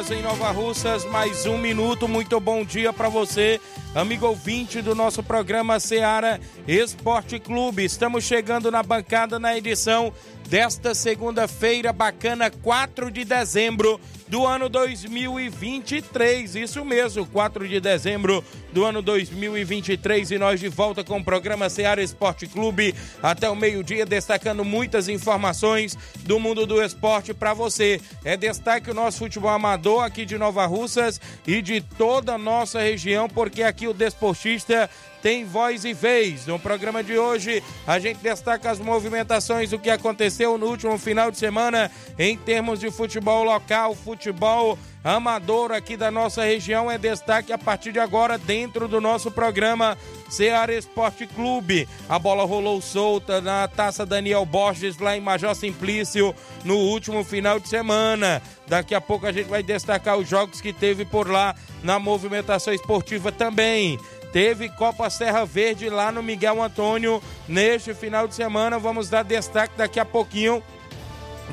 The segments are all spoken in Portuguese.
Horas em Nova Russas, mais um minuto. Muito bom dia para você, amigo ouvinte do nosso programa Seara Esporte Clube. Estamos chegando na bancada na edição desta segunda-feira bacana, 4 de dezembro do ano 2023. Isso mesmo, 4 de dezembro do ano 2023 e nós de volta com o programa Seara Esporte Clube até o meio-dia, destacando muitas informações do mundo do esporte para você. É destaque o nosso futebol amador aqui de Nova Russas e de toda a nossa região, porque aqui o desportista tem voz e vez. No programa de hoje, a gente destaca as movimentações do que aconteceu no último final de semana em termos de futebol local, futebol amador aqui da nossa região. É destaque a partir de agora dentro do nosso programa Ceará Esporte Clube. A bola rolou solta na taça Daniel Borges lá em Major Simplício no último final de semana. Daqui a pouco a gente vai destacar os jogos que teve por lá na movimentação esportiva também. Teve Copa Serra Verde lá no Miguel Antônio neste final de semana. Vamos dar destaque daqui a pouquinho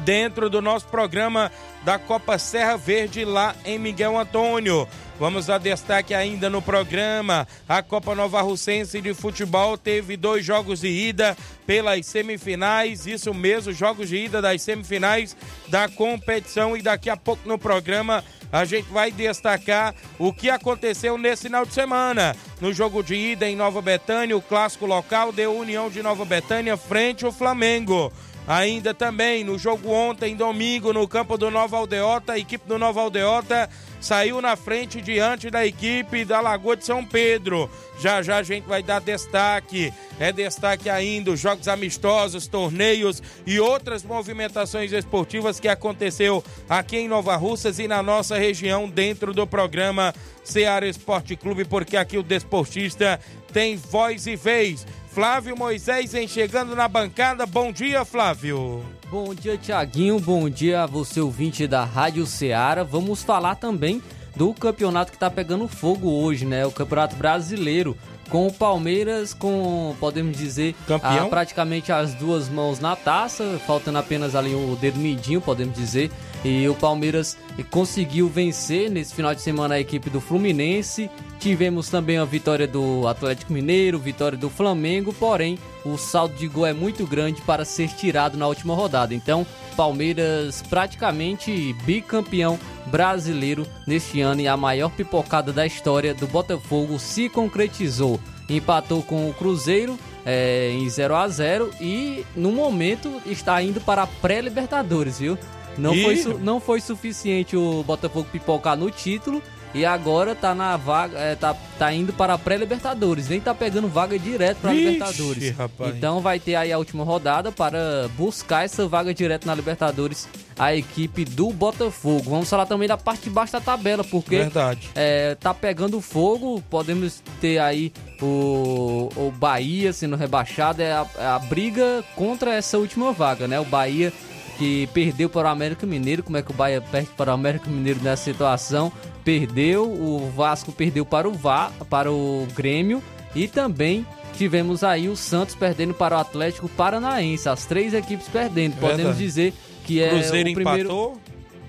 dentro do nosso programa da Copa Serra Verde lá em Miguel Antônio. Vamos dar destaque ainda no programa. A Copa Nova Russense de Futebol teve dois jogos de ida pelas semifinais. Isso mesmo, jogos de ida das semifinais da competição. E daqui a pouco no programa a gente vai destacar o que aconteceu nesse final de semana. No jogo de ida em Nova Betânia, o clássico local deu União de Nova Betânia frente ao Flamengo. Ainda também no jogo ontem, domingo, no campo do Nova Aldeota, a equipe do Nova Aldeota saiu na frente diante da equipe da Lagoa de São Pedro. Já já a gente vai dar destaque. É destaque ainda os jogos amistosos, torneios e outras movimentações esportivas que aconteceu aqui em Nova Russas e na nossa região dentro do programa Ceará Esporte Clube, porque aqui o desportista tem voz e vez. Flávio Moisés em chegando na bancada. Bom dia, Flávio. Bom dia, Tiaguinho. Bom dia a você, ouvinte da Rádio Ceará. Vamos falar também do campeonato que está pegando fogo hoje, né? O Campeonato Brasileiro. Com o Palmeiras, com, podemos dizer, a, praticamente as duas mãos na taça, faltando apenas ali o dedo midinho, podemos dizer. E o Palmeiras conseguiu vencer nesse final de semana a equipe do Fluminense. Tivemos também a vitória do Atlético Mineiro, vitória do Flamengo, porém o saldo de gol é muito grande para ser tirado na última rodada. Então, Palmeiras praticamente bicampeão brasileiro neste ano e a maior pipocada da história do Botafogo se concretizou. Empatou com o Cruzeiro é, em 0 a 0 e no momento está indo para a pré-Libertadores, viu? Não, e... foi, não foi suficiente o Botafogo pipocar no título e agora tá na vaga, é, tá, tá indo para a pré-Libertadores, nem tá pegando vaga direto para Libertadores. Rapaz. Então vai ter aí a última rodada para buscar essa vaga direto na Libertadores a equipe do Botafogo. Vamos falar também da parte de baixo da tabela, porque Verdade. É, tá pegando fogo, podemos ter aí o, o Bahia sendo rebaixado, é a, é a briga contra essa última vaga, né? O Bahia que perdeu para o América Mineiro. Como é que o Bahia perde para o América Mineiro nessa situação? Perdeu, o Vasco perdeu para o VA, para o Grêmio e também tivemos aí o Santos perdendo para o Atlético Paranaense. As três equipes perdendo. É Podemos verdade. dizer que é Cruzeiro o primeiro empatou.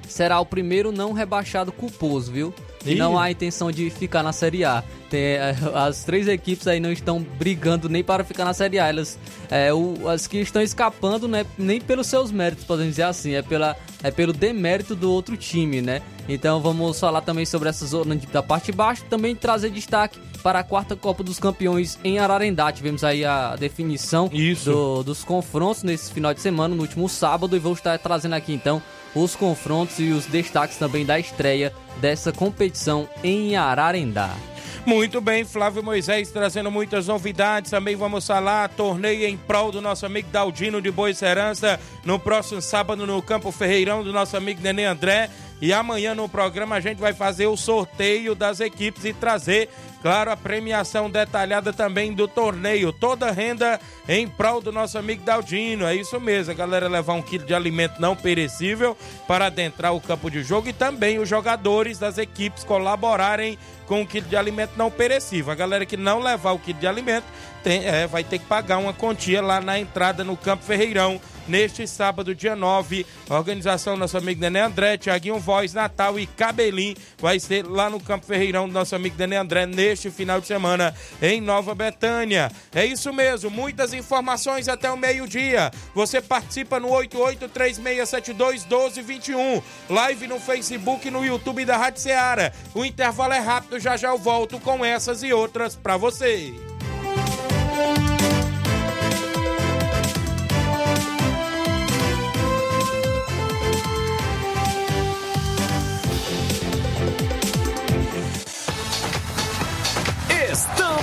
será o primeiro não rebaixado culposo, viu? E não há intenção de ficar na Série A. Tem, é, as três equipes aí não estão brigando nem para ficar na Série A. Elas, é, o, as que estão escapando, né, nem pelos seus méritos, podemos dizer assim, é, pela, é pelo demérito do outro time, né? Então vamos falar também sobre essa zona da parte de baixo, também trazer destaque para a quarta Copa dos Campeões em Ararendá. Tivemos aí a definição do, dos confrontos nesse final de semana, no último sábado, e vou estar trazendo aqui então os confrontos e os destaques também da estreia dessa competição em Ararendá. Muito bem, Flávio Moisés trazendo muitas novidades. Também vamos falar torneio em prol do nosso amigo Daldino de Boa Serança no próximo sábado no Campo Ferreirão do nosso amigo Nenê André. E amanhã no programa a gente vai fazer o sorteio das equipes e trazer Claro, a premiação detalhada também do torneio. Toda renda em prol do nosso amigo Daldino. É isso mesmo, a galera levar um quilo de alimento não perecível para adentrar o campo de jogo e também os jogadores das equipes colaborarem com o quilo de alimento não perecível. A galera que não levar o quilo de alimento tem, é, vai ter que pagar uma quantia lá na entrada no Campo Ferreirão neste sábado, dia 9. organização nosso amigo Nenê André, Tiaguinho Voz, Natal e Cabelim vai ser lá no Campo Ferreirão do nosso amigo Nenê André neste final de semana em Nova Betânia. É isso mesmo, muitas informações até o meio-dia. Você participa no 8836721221. Live no Facebook e no YouTube da Rádio Ceará. O intervalo é rápido, já já eu volto com essas e outras para você.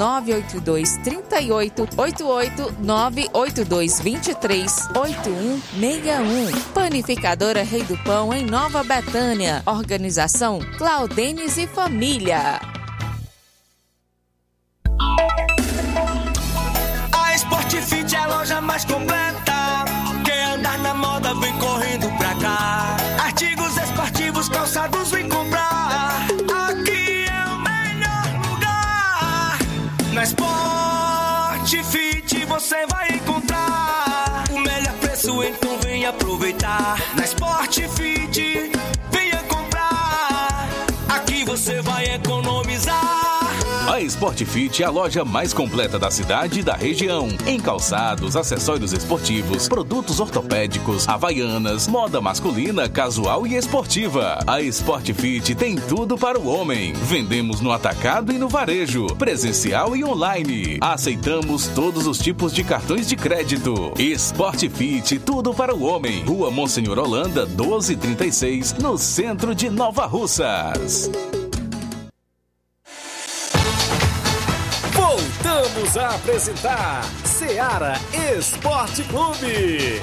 982 38 88 982 23 8161. Panificadora Rei do Pão em Nova Betânia. Organização Claudenes e Família. A Sport Fit é a loja mais completa. Quem andar na moda vem correndo pra cá. Artigos esportivos, calçados, aproveitar. Na Sport Fit, venha comprar. Aqui você vai economizar. A Sport Fit é a loja mais completa da cidade e da região. Em calçados, acessórios esportivos, produtos ortopédicos, havaianas, moda masculina, casual e esportiva. A Sport Fit tem tudo para o homem. Vendemos no atacado e no varejo, presencial e online. Aceitamos todos os tipos de cartões de crédito. Sport Fit, tudo para o homem. Rua Monsenhor Holanda, 1236, no centro de Nova Russas. Voltamos a apresentar Seara Esporte Clube.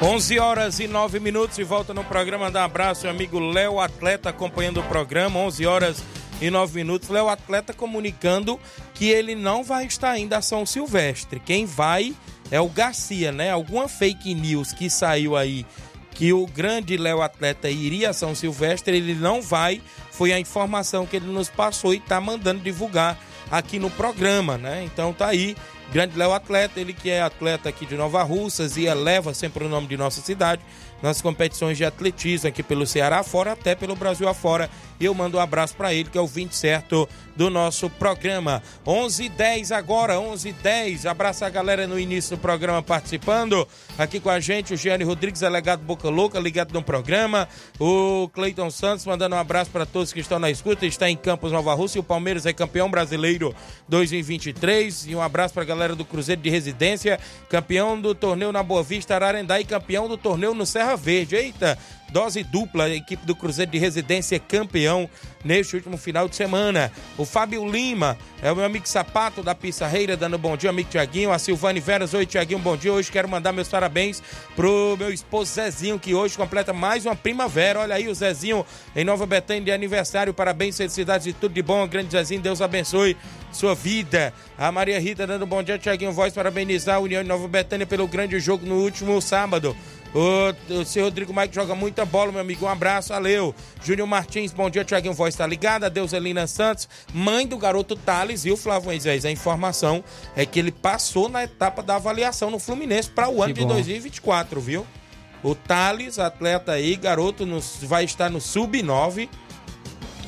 Onze horas e nove minutos e volta no programa. Dá um abraço, meu amigo Léo Atleta acompanhando o programa. Onze horas e nove minutos. Léo Atleta comunicando que ele não vai estar ainda a São Silvestre. Quem vai é o Garcia, né? Alguma fake news que saiu aí que o grande Léo Atleta iria a São Silvestre, ele não vai. Foi a informação que ele nos passou e tá mandando divulgar aqui no programa, né? Então tá aí, grande Léo Atleta, ele que é atleta aqui de Nova Russas e eleva sempre o nome de nossa cidade nas competições de atletismo aqui pelo Ceará afora, até pelo Brasil afora. E eu mando um abraço para ele, que é o 20 certo do nosso programa. 11 10 agora, 11 10 Abraço a galera no início do programa participando. Aqui com a gente, o Gianni Rodrigues, delegado Boca Louca, ligado no programa. O Cleiton Santos mandando um abraço para todos que estão na escuta. Está em Campos Nova Rússia. O Palmeiras é campeão brasileiro 2023. E um abraço para a galera do Cruzeiro de Residência, campeão do torneio na Boa Vista Ararendá e campeão do torneio no Serra Verde. Eita! Dose dupla, a equipe do Cruzeiro de Residência campeão neste último final de semana. O Fábio Lima, é o meu amigo Sapato da Pissarreira, dando bom dia, amigo Tiaguinho. A Silvane Veras, oi Tiaguinho, bom dia. Hoje quero mandar meus parabéns pro meu esposo Zezinho, que hoje completa mais uma primavera. Olha aí o Zezinho em Nova Betânia de aniversário. Parabéns, felicidades e tudo de bom. Grande Zezinho, Deus abençoe sua vida. A Maria Rita dando bom dia, Tiaguinho Voz, parabenizar a União de Nova Betânia pelo grande jogo no último sábado. O, o seu Rodrigo Mike joga muita bola, meu amigo. Um abraço, valeu. Júnior Martins, bom dia, Tiaguinho Voz tá ligada. Deuselina Santos, mãe do garoto Thales e o Flávio Moisés. A informação é que ele passou na etapa da avaliação no Fluminense para o ano Que de bom. 2024, viu? O Thales, atleta aí, garoto, nos- vai estar no Sub-9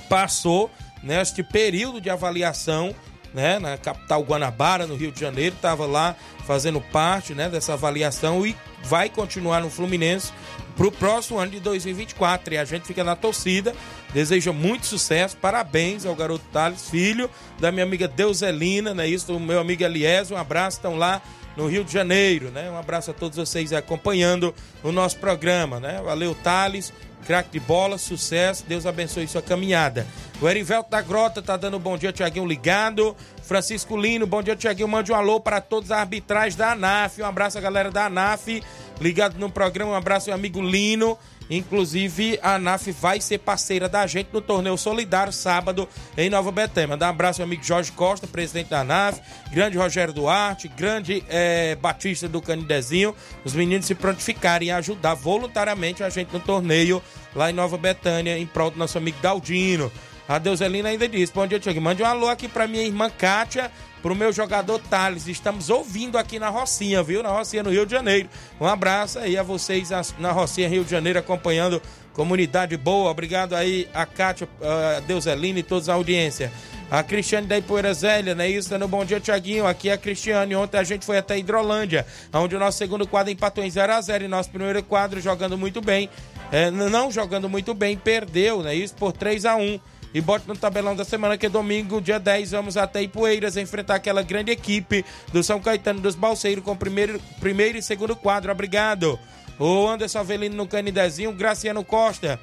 passou neste período de avaliação né, na capital Guanabara, no Rio de Janeiro, estava lá fazendo parte né, dessa avaliação e vai continuar no Fluminense para o próximo ano de 2024. E a gente fica na torcida, deseja muito sucesso, parabéns ao garoto Thales, filho da minha amiga Deuselina, né, isso, do meu amigo Eliésio, um abraço, estão lá no Rio de Janeiro, né? Um abraço a todos vocês acompanhando o nosso programa, né? Valeu, Thales, craque de bola, sucesso, Deus abençoe sua caminhada. O Erivelto da Grota tá dando bom dia, Tiaguinho ligado. Francisco Lino, bom dia, Tiaguinho. Mande um alô para todos os arbitrais da ANAF. Um abraço galera da ANAF ligado no programa. Um abraço, meu amigo Lino. Inclusive, a ANAF vai ser parceira da gente no torneio solidário sábado em Nova Betânia. Mandar um abraço ao amigo Jorge Costa, presidente da ANAF, grande Rogério Duarte, grande eh, Batista do Canidezinho. Os meninos se prontificarem a ajudar voluntariamente a gente no torneio lá em Nova Betânia, em prol do nosso amigo Galdino. A Deuselina ainda disse: Bom dia, Tiago. Mande um alô aqui pra minha irmã Kátia, pro meu jogador Thales. Estamos ouvindo aqui na Rocinha, viu? Na Rocinha, no Rio de Janeiro. Um abraço aí a vocês na Rocinha, Rio de Janeiro, acompanhando. Comunidade boa. Obrigado aí a Kátia, a Deuselina e todos a audiência. A Cristiane da Ipoeira Zélia, né? Isso, dando bom dia, Tiaguinho. Aqui é a Cristiane. Ontem a gente foi até Hidrolândia, onde o nosso segundo quadro empatou em 0x0 e nosso primeiro quadro jogando muito bem. É, não jogando muito bem, perdeu, né? Isso por 3 a 1 e bote no tabelão da semana que é domingo, dia 10, vamos até Ipueiras enfrentar aquela grande equipe do São Caetano dos Balseiros com primeiro, primeiro e segundo quadro. Obrigado. O Anderson Avelino no Canidezinho, Graciano Costa.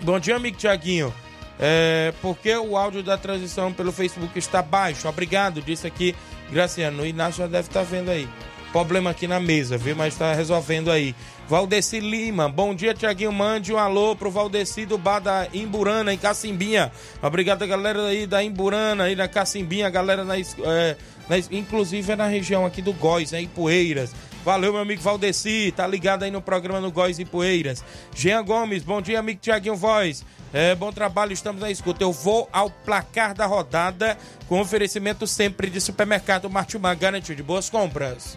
Bom dia, amigo Tiaguinho. É, porque o áudio da transição pelo Facebook está baixo? Obrigado, disse aqui Graciano. O Inácio já deve estar vendo aí. Problema aqui na mesa, viu? Mas está resolvendo aí. Valdeci Lima, bom dia, Tiaguinho. Mande um alô pro Valdeci do bar da Imburana, em Cacimbinha. Obrigado, galera aí da Imburana, aí na Cacimbinha, galera na, é, na inclusive é na região aqui do Góis, né, em Poeiras. Valeu, meu amigo Valdeci, tá ligado aí no programa no Góis e Poeiras. Jean Gomes, bom dia, amigo Tiaguinho Voz. É, bom trabalho, estamos na escuta. Eu vou ao placar da rodada com oferecimento sempre de supermercado Martimar, garantia de boas compras.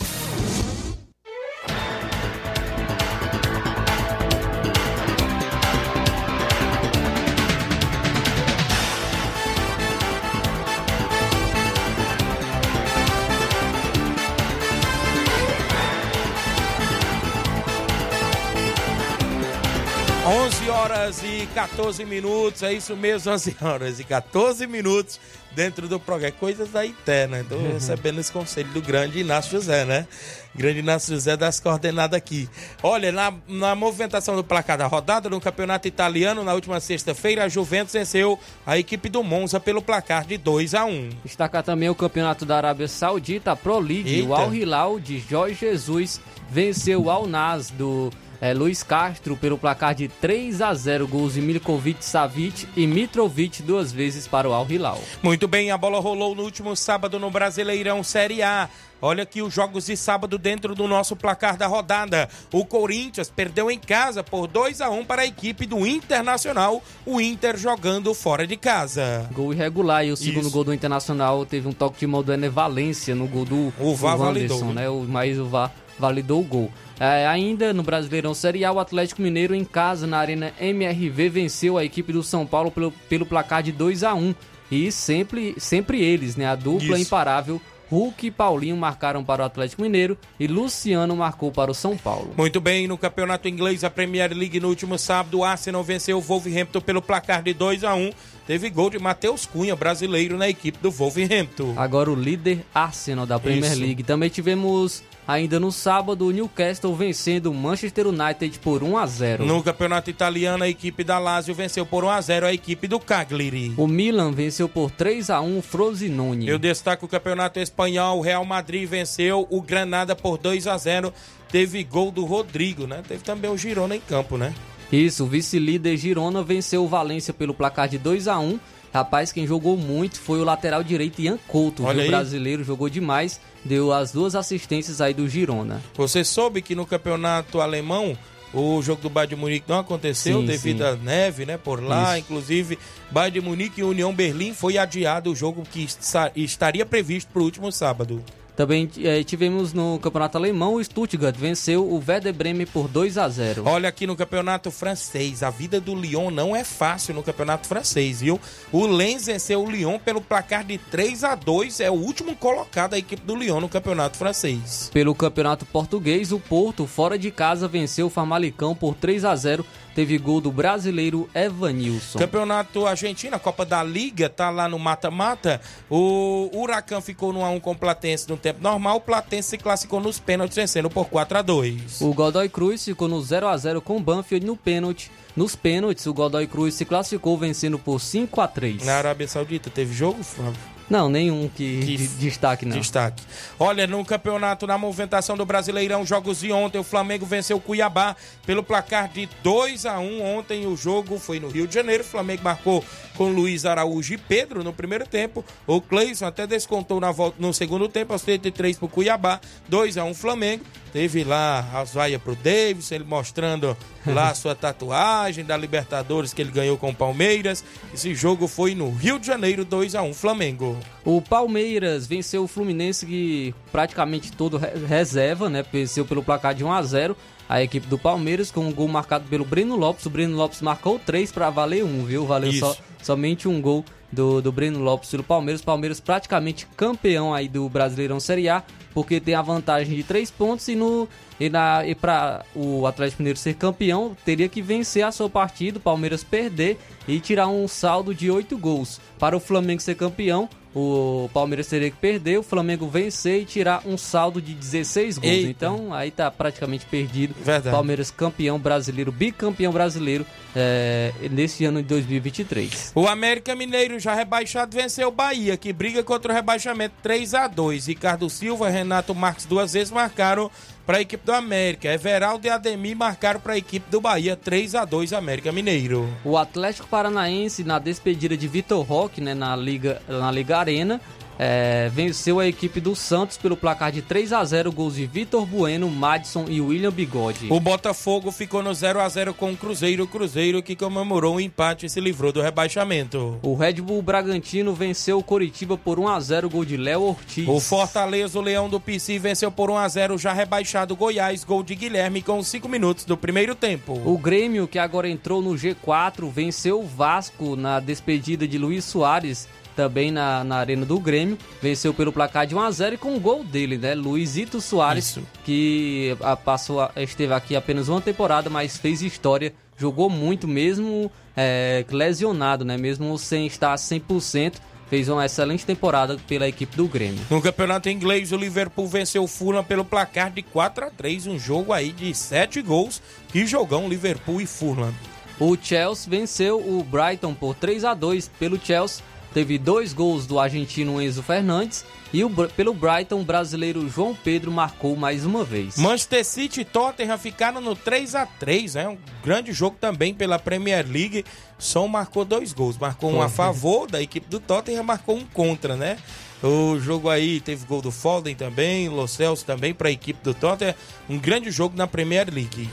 Onze horas e 14 minutos, é isso mesmo, 11 horas e 14 minutos dentro do programa. Coisas da interna, estou recebendo esse conselho do grande Inácio José, né? Grande Inácio José das coordenadas aqui. Olha, na, na movimentação do placar da rodada no campeonato italiano, na última sexta-feira, a Juventus venceu a equipe do Monza pelo placar de 2 a 1 Destacar também o campeonato da Arábia Saudita, a Pro League. Eita. O Al Hilal de Jorge Jesus venceu o Al Nas do eh, Luiz Castro pelo placar de 3 a 0 Gols de Milkovic Savic e Mitrovic duas vezes para o Al Hilal. Muito bem, a bola rolou no último sábado no Brasileirão Série A. Olha aqui os jogos de sábado dentro do nosso placar da rodada. O Corinthians perdeu em casa por 2 a 1 para a equipe do Internacional, o Inter jogando fora de casa. Gol irregular e o segundo Isso. gol do Internacional teve um toque de mão do Ener Valência no gol do O VAR do validou, né? O, mas o VAR validou o gol. É, ainda no Brasileirão Série A, o Atlético Mineiro em casa na Arena MRV venceu a equipe do São Paulo pelo, pelo placar de 2 a 1 E sempre, sempre eles, né? A dupla Isso. imparável Hulk e Paulinho marcaram para o Atlético Mineiro e Luciano marcou para o São Paulo. Muito bem, no campeonato inglês, a Premier League, no último sábado, o Arsenal venceu o Wolverhampton pelo placar de 2 a 1 Teve gol de Matheus Cunha, brasileiro, na equipe do Wolverhampton. Agora o líder Arsenal da Premier Isso. League. Também tivemos ainda no sábado o Newcastle vencendo o Manchester United por 1 a 0. No campeonato italiano, a equipe da Lazio venceu por 1 a 0 a equipe do Cagliari. O Milan venceu por 3 a 1 o Frosinone. Eu destaco o campeonato espanhol, o Real Madrid venceu o Granada por 2 a 0 Teve gol do Rodrigo, né? Teve também o Girona em campo, né? Isso, o vice-líder Girona venceu o Valência pelo placar de 2 a 1 Rapaz, quem jogou muito foi o lateral direito Ian Couto, Olha o brasileiro, jogou demais, deu as duas assistências aí do Girona. Você soube que no campeonato alemão o jogo do Bayern de Munique não aconteceu Sim, devido à neve, né? Por lá, Isso. inclusive Bayern de Munique e União Berlim foi adiado o jogo que esta- estaria previsto para o último sábado. Também eh, tivemos no campeonato alemão, o Stuttgart venceu o Werder Bremen por 2 a 0 Olha aqui no campeonato francês, a vida do Lyon não é fácil no campeonato francês, viu? O Lens venceu o Lyon pelo placar de 3 a 2 é o último colocado da equipe do Lyon no campeonato francês. Pelo campeonato português, o Porto, fora de casa, venceu o Famalicão por 3 a 0 Teve gol do brasileiro Evanilson. Campeonato argentino, a Copa da Liga, tá lá no mata-mata. O Huracan ficou no 1 com o Platense no tempo normal. O Platense se classificou nos pênaltis, vencendo por 4 a 2 O Godoy Cruz ficou no 0 a 0 com o Banfield no pênalti. Nos pênaltis, o Godoy Cruz se classificou vencendo por 5 a 3 Na Arábia Saudita teve jogo, Flávio? Não, nenhum que, Que de- destaque não. Destaque. Olha, no campeonato, na movimentação do Brasileirão, jogos de ontem, o Flamengo venceu o Cuiabá pelo placar de 2 a 1 Ontem o jogo foi no Rio de Janeiro. O Flamengo marcou com Luiz Araújo e Pedro no primeiro tempo. O Cleison até descontou na volta, no segundo tempo, aos 33 pro Cuiabá. 2 a 1 Flamengo. Teve lá as vaias pro Davis, ele mostrando lá a sua tatuagem da Libertadores que ele ganhou com o Palmeiras. Esse jogo foi no Rio de Janeiro, 2 a 1 Flamengo. O Palmeiras venceu o Fluminense, que praticamente todo re- reserva, né? Venceu pelo placar de 1 a 0 a equipe do Palmeiras, com um gol marcado pelo Breno Lopes. O Breno Lopes marcou 3 para valer um, viu? Valeu só, somente um gol do, do Breno Lopes pelo Palmeiras. Palmeiras praticamente campeão aí do Brasileirão Série A, porque tem a vantagem de 3 pontos e no. E, na, e para o Atlético Mineiro ser campeão, teria que vencer a sua partida, o Palmeiras perder e tirar um saldo de 8 gols. Para o Flamengo ser campeão, o Palmeiras teria que perder, o Flamengo vencer e tirar um saldo de 16 gols. Eita. Então aí tá praticamente perdido. Verdade. Palmeiras campeão brasileiro, bicampeão brasileiro é, nesse ano de 2023. O América Mineiro, já rebaixado, venceu o Bahia, que briga contra o rebaixamento 3 a 2 Ricardo Silva e Renato Marques duas vezes marcaram para a equipe do América. Everaldo e Ademir marcaram para a equipe do Bahia 3 a 2 América Mineiro. O Atlético Paranaense, na despedida de Vitor Roque, né, na, Liga, na Liga Arena, é, venceu a equipe do Santos pelo placar de 3 a 0 gols de Vitor Bueno, Madison e William Bigode. O Botafogo ficou no 0 a 0 com o Cruzeiro. Cruzeiro que comemorou o empate e se livrou do rebaixamento. O Red Bull Bragantino venceu o Coritiba por 1 a 0 gol de Léo Ortiz. O Fortaleza, o Leão do PC, venceu por 1 a 0 já rebaixado o Goiás, gol de Guilherme com 5 minutos do primeiro tempo. O Grêmio, que agora entrou no G4, venceu o Vasco na despedida de Luiz Soares, também na, na Arena do Grêmio. Venceu pelo placar de 1x0 e com o gol dele, né? Luizito Soares, Isso. que a, passou, a- esteve aqui apenas uma temporada, mas fez história, jogou muito, mesmo é, lesionado, né? Mesmo sem estar 100%. Fez uma excelente temporada pela equipe do Grêmio. No campeonato inglês, o Liverpool venceu o Fulham pelo placar de 4 a 3 um jogo aí de 7 gols. Que jogão Liverpool e Fulham. O Chelsea venceu o Brighton por 3 a 2 pelo Chelsea. Teve dois gols do argentino Enzo Fernandes e o, pelo Brighton o brasileiro João Pedro marcou mais uma vez. Manchester City e Tottenham ficaram no 3 a 3 né? Um grande jogo também pela Premier League. Som marcou dois gols. Marcou um a favor da equipe do Tottenham, marcou um contra, né? O jogo aí teve gol do Foden também, o Lo Celso também para a equipe do Tottenham. Um grande jogo na Premier League.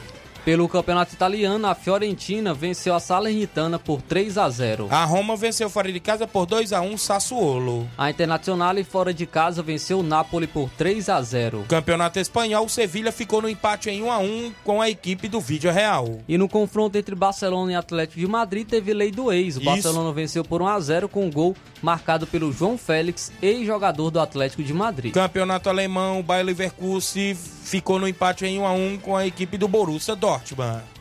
Pelo campeonato italiano, a Fiorentina venceu a Salernitana por 3 a 0. A Roma venceu fora de casa por 2 a 1 Sassuolo. A Internacional fora de casa venceu o Napoli por 3 a 0. Campeonato espanhol, o Sevilha ficou no empate em 1 a 1 com a equipe do Vídeo Real. E no confronto entre Barcelona e Atlético de Madrid teve lei do ex. O Isso. Barcelona venceu por 1 a 0 com um gol marcado pelo João Félix, ex-jogador do Atlético de Madrid. Campeonato alemão, o Bayer Leverkusen ficou no empate em 1 a 1 com a equipe do Borussia Dortmund.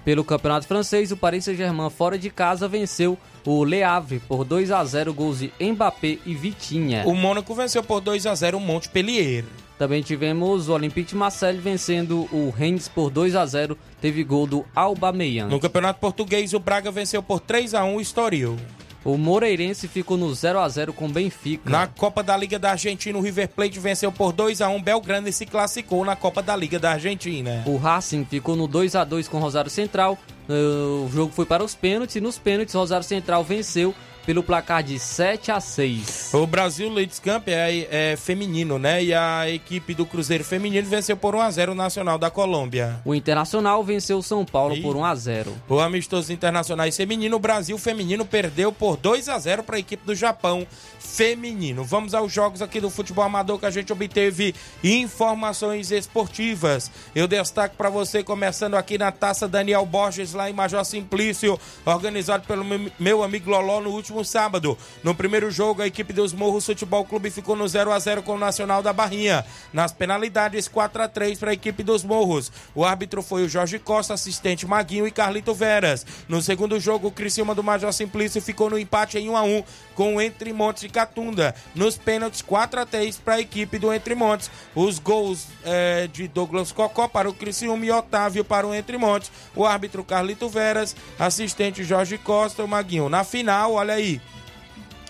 Pelo Campeonato Francês, o Paris Saint-Germain fora de casa venceu o Le Havre por 2 a 0 gols de Mbappé e Vitinha. O Mônaco venceu por 2 a 0 o Montpellier. Também tivemos o Olympique de Marseille vencendo o Rennes por 2 a 0 teve gol do Aubameyang. No Campeonato Português, o Braga venceu por 3 a 1 o Estoril. O Moreirense ficou no 0 a 0 com o Benfica. Na Copa da Liga da Argentina, o River Plate venceu por 2 a 1 Belgrano e se classificou na Copa da Liga da Argentina. O Racing ficou no 2 a 2 com o Rosário Central. Uh, O jogo foi para os pênaltis e nos pênaltis o Rosário Central venceu pelo placar de 7 a 6. O Brasil Ladies Camp é, é feminino, né? E a equipe do Cruzeiro Feminino venceu por 1 a 0 o Nacional da Colômbia. O Internacional venceu o São Paulo Ih. por 1 a 0. O amistoso internacionais feminino, o Brasil feminino perdeu por 2 a 0 para a equipe do Japão feminino. Vamos aos jogos aqui do futebol amador que a gente obteve informações esportivas. Eu destaco para você começando aqui na Taça Daniel Borges lá em Major Simplício, organizado pelo meu amigo Loló no último sábado. No primeiro jogo, a equipe dos Morros Futebol Clube ficou no 0 a 0 com o Nacional da Barrinha. Nas penalidades, 4 a 3 para a equipe dos Morros. O árbitro foi o Jorge Costa, assistente Maguinho e Carlito Veras. No segundo jogo, o Criciúma do Major Simplício ficou no empate em 1 a 1 com o Entre Montes e Catunda. Nos pênaltis, 4 a 3 para a equipe do Entre Montes. Os gols eh, de Douglas Cocó para o Criciúma e Otávio para o Entre Montes. O árbitro Carlito Veras, assistente Jorge Costa, o Maguinho. Na final, olha aí.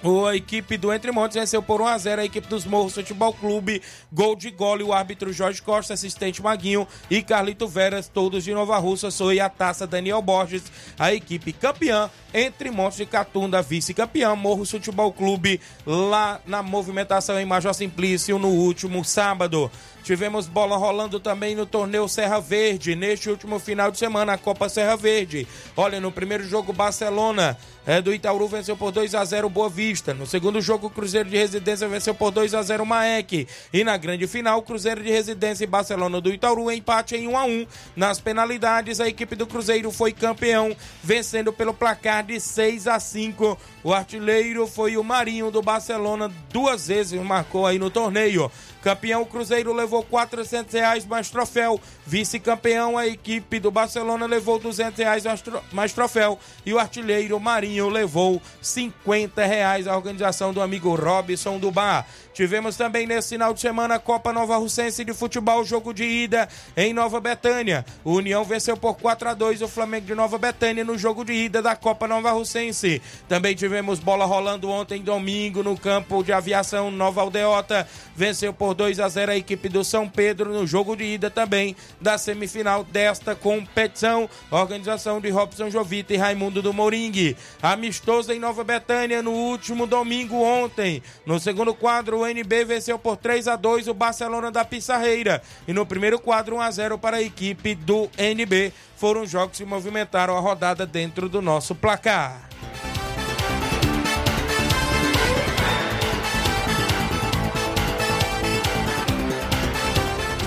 O- A equipe do Entre Montes venceu por 1 a 0 a equipe dos Morros Futebol Clube. Gol de gole, o árbitro Jorge Costa, assistente Maguinho e Carlito Veras, todos de Nova Russa. Foi a taça Daniel Borges, a equipe campeã. Entre Montes de Catunda, vice-campeã. Morros Futebol Clube, lá na movimentação em Major Simplício no último sábado. Tivemos bola rolando também no torneio Serra Verde, neste último final de semana, a Copa Serra Verde. Olha, no primeiro jogo, Barcelona é, do Itaúru venceu por 2 a 0 Boa Vista. No segundo jogo, Cruzeiro de Residência venceu por 2 a 0 Maek. E na grande final, Cruzeiro de Residência e Barcelona do Itaúru empate em 1 a 1. Nas penalidades, a equipe do Cruzeiro foi campeão, vencendo pelo placar de 6 a 5. O artilheiro foi o Marinho do Barcelona, duas vezes marcou aí no torneio. Campeão, Cruzeiro levou 400 reais mais troféu. Vice-campeão, a equipe do Barcelona levou 200 reais mais troféu. E o artilheiro Marinho levou 50 reais. A organização do amigo Robson do Bar. Tivemos também nesse final de semana a Copa Nova Russense de Futebol, jogo de ida em Nova Betânia. O União venceu por 4 a 2 o Flamengo de Nova Betânia no jogo de ida da Copa Nova Russense. Também tivemos bola rolando ontem, domingo, no campo de aviação Nova Aldeota. Venceu por 2 a 0 a equipe do São Pedro no jogo de ida também da semifinal desta competição. Organização de Robson Jovita e Raimundo do Moringue. Amistoso em Nova Betânia no último domingo ontem. No segundo quadro, NB venceu por 3 a 2 o Barcelona da Pissarreira. E no primeiro quadro, 1 a 0 para a equipe do NB. Foram jogos que movimentaram a rodada dentro do nosso placar.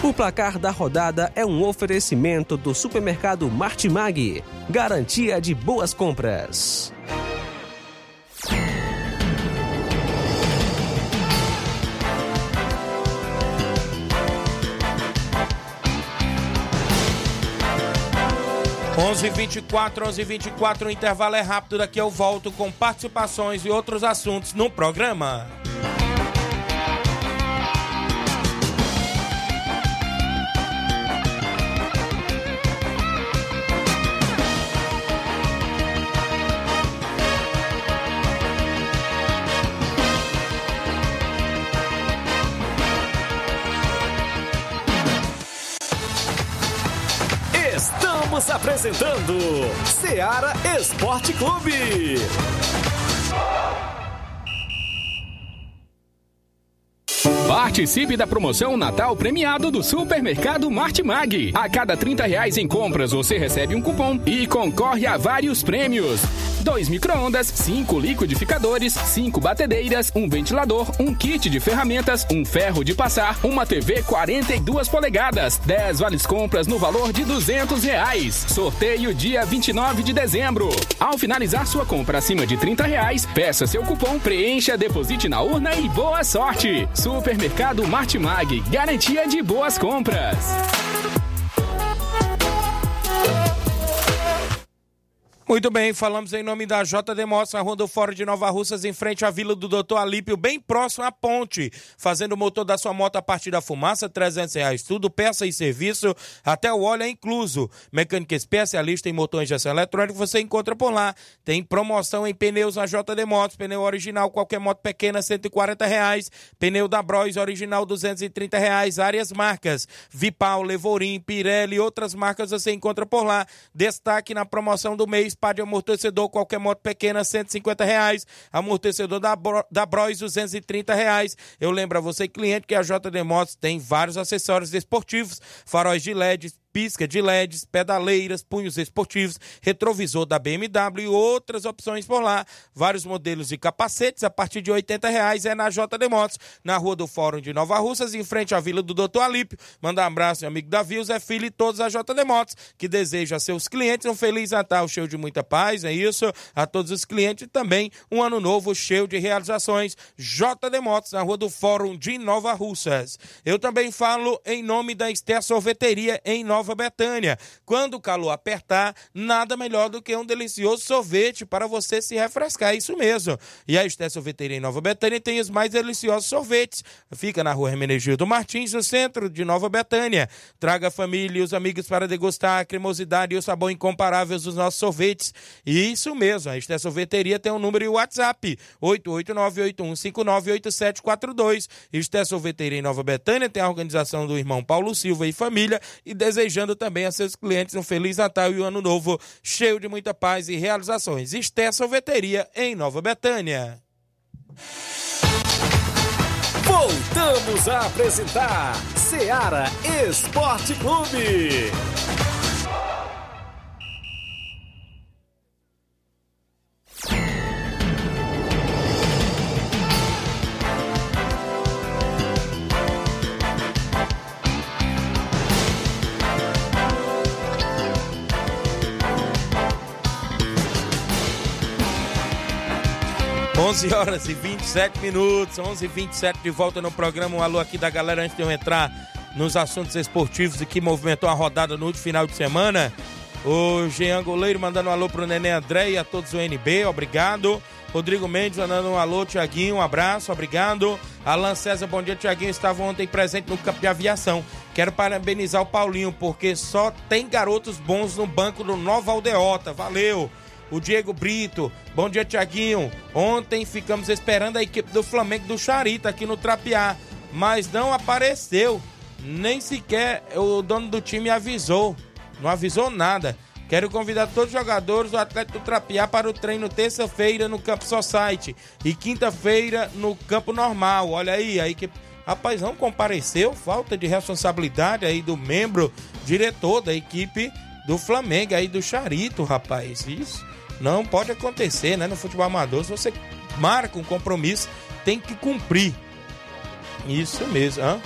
O placar da rodada é um oferecimento do supermercado Martimag. Garantia de boas compras. Onze h 24 11 24 o intervalo é rápido. Daqui eu volto com participações e outros assuntos no programa. Estamos apresentando Seara Esporte Clube. Participe da promoção Natal premiado do Supermercado Martimag. A cada 30 reais em compras, você recebe um cupom e concorre a vários prêmios. Dois micro-ondas, cinco liquidificadores, cinco batedeiras, um ventilador, um kit de ferramentas, um ferro de passar, uma TV 42 polegadas, 10 vales compras no valor de 200 reais. Sorteio dia 29 de dezembro. Ao finalizar sua compra acima de 30 reais, peça seu cupom, preencha, deposite na urna e boa sorte. Supermercado Martimag, garantia de boas compras. Muito bem, falamos em nome da JD Motos, na Rua do de Nova Russas, em frente à Vila do Doutor Alípio, bem próximo à ponte. Fazendo o motor da sua moto a partir da fumaça, 300 reais tudo, peça e serviço, até o óleo é incluso. Mecânica especialista em motor e injeção eletrônica, você encontra por lá. Tem promoção em pneus na JD Motos, pneu original, qualquer moto pequena, 140 reais. Pneu da Bros original, 230 reais. Áreas marcas, Vipal, Levorim, Pirelli e outras marcas você encontra por lá. Destaque na promoção do mês par de amortecedor, qualquer moto pequena, 150 reais. Amortecedor da, Bro, da Bros, 230 reais. Eu lembro a você, cliente, que a JD Motos tem vários acessórios esportivos, faróis de LED, pisca de LEDs, pedaleiras, punhos esportivos, retrovisor da BMW e outras opções por lá. Vários modelos de capacetes a partir de R$ reais é na JD Motos, na Rua do Fórum de Nova Russas, em frente à Vila do Doutor Alípio. Manda um abraço, meu amigo Davi, Zé Filho e todos a JD Motos, que deseja a seus clientes um feliz Natal cheio de muita paz, é isso? A todos os clientes também um ano novo cheio de realizações. JD Motos, na Rua do Fórum de Nova Russas. Eu também falo em nome da Esté Sorveteria em Nova Nova Betânia. Quando o calor apertar, nada melhor do que um delicioso sorvete para você se refrescar, isso mesmo. E a Esté Sorveteria em Nova Betânia tem os mais deliciosos sorvetes. Fica na rua Hermenegildo Martins, no centro de Nova Betânia. Traga a família e os amigos para degustar a cremosidade e o sabor incomparável dos nossos sorvetes. E isso mesmo, a Esté Sorveteria tem um número e WhatsApp, 889-8159-8742. Esté Sorveteria em Nova Betânia tem a organização do irmão Paulo Silva e família e deseja desejando também a seus clientes um Feliz Natal e um Ano Novo cheio de muita paz e realizações. Esté Sorveteria em Nova Betânia. Voltamos a apresentar Seara Esporte Clube. 11 horas e 27 minutos, 11 e 27 de volta no programa. Um alô aqui da galera antes de eu entrar nos assuntos esportivos e que movimentou a rodada no último final de semana. O Jean Goleiro mandando um alô pro Nenê André e a todos do NB, obrigado. Rodrigo Mendes mandando um alô, Tiaguinho, um abraço, obrigado. Alan César, bom dia, Tiaguinho. Estava ontem presente no campo de aviação. Quero parabenizar o Paulinho, porque só tem garotos bons no banco do Nova Aldeota. Valeu o Diego Brito. Bom dia, Tiaguinho. Ontem ficamos esperando a equipe do Flamengo do Charita aqui no Trapiá, mas não apareceu. Nem sequer o dono do time avisou. Não avisou nada. Quero convidar todos os jogadores do Atlético Trapiá para o treino terça-feira no Campo Society e quinta-feira no Campo Normal. Olha aí, a equipe. Rapaz, não compareceu, falta de responsabilidade aí do membro diretor da equipe do Flamengo aí do Charito, rapaz. Isso não pode acontecer, né? No futebol amador, se você marca um compromisso, tem que cumprir. Isso mesmo, hã?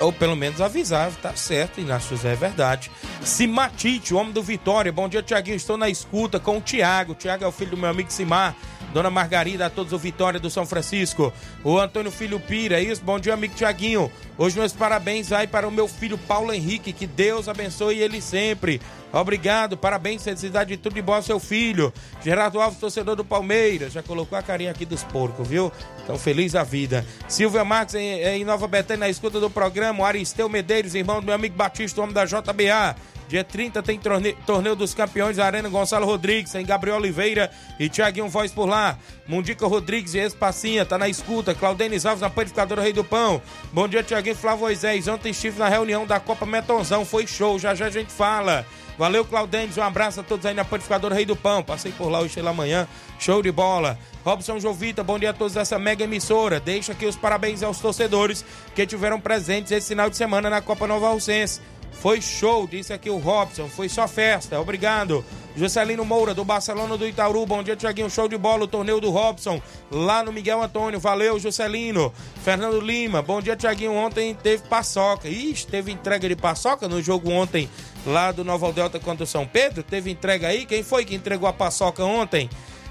Ou pelo menos avisar, tá certo, Inácio José, é verdade. Simatite, o homem do Vitória. Bom dia, Tiaguinho. Estou na escuta com o Tiago. Tiago é o filho do meu amigo Simar. Dona Margarida, a todos o Vitória do São Francisco. O Antônio Filho Pira, é isso? Bom dia, amigo Tiaguinho. Hoje meus parabéns vai para o meu filho Paulo Henrique. Que Deus abençoe ele sempre. Obrigado, parabéns, felicidade de tudo de bom ao seu filho. Gerardo Alves, torcedor do Palmeiras, já colocou a carinha aqui dos porcos, viu? Então, feliz a vida. Silvia Marques, em, em Nova Betânia, na escuta do programa. O Aristeu Medeiros, irmão do meu amigo Batista, homem da JBA. Dia 30 tem torneio, torneio dos campeões, Arena Gonçalo Rodrigues, tem Gabriel Oliveira e Tiaguinho Voz por lá. Mundica Rodrigues e Espacinha, tá na escuta. Claudenis Alves na panificadora Rei do Pão. Bom dia, Tiaguinho Flávio Moisés. Ontem estive na reunião da Copa Metonzão, foi show, já já a gente fala. Valeu, Claudênis. Um abraço a todos aí na Panificadora Rei do Pão. Passei por lá hoje pela manhã. Show de bola. Robson Jovita, bom dia a todos dessa mega emissora. Deixa aqui os parabéns aos torcedores que tiveram presentes esse final de semana na Copa Nova Rocense. Foi show, disse aqui o Robson. Foi só festa. Obrigado. Juscelino Moura, do Barcelona do Itaú. Bom dia, Tiaguinho. Show de bola. O torneio do Robson, lá no Miguel Antônio. Valeu, Juscelino. Fernando Lima, bom dia, Tiaguinho. Ontem teve paçoca. Ixi, teve entrega de paçoca no jogo ontem lá do Nova Delta contra o São Pedro. Teve entrega aí. Quem foi que entregou a paçoca ontem?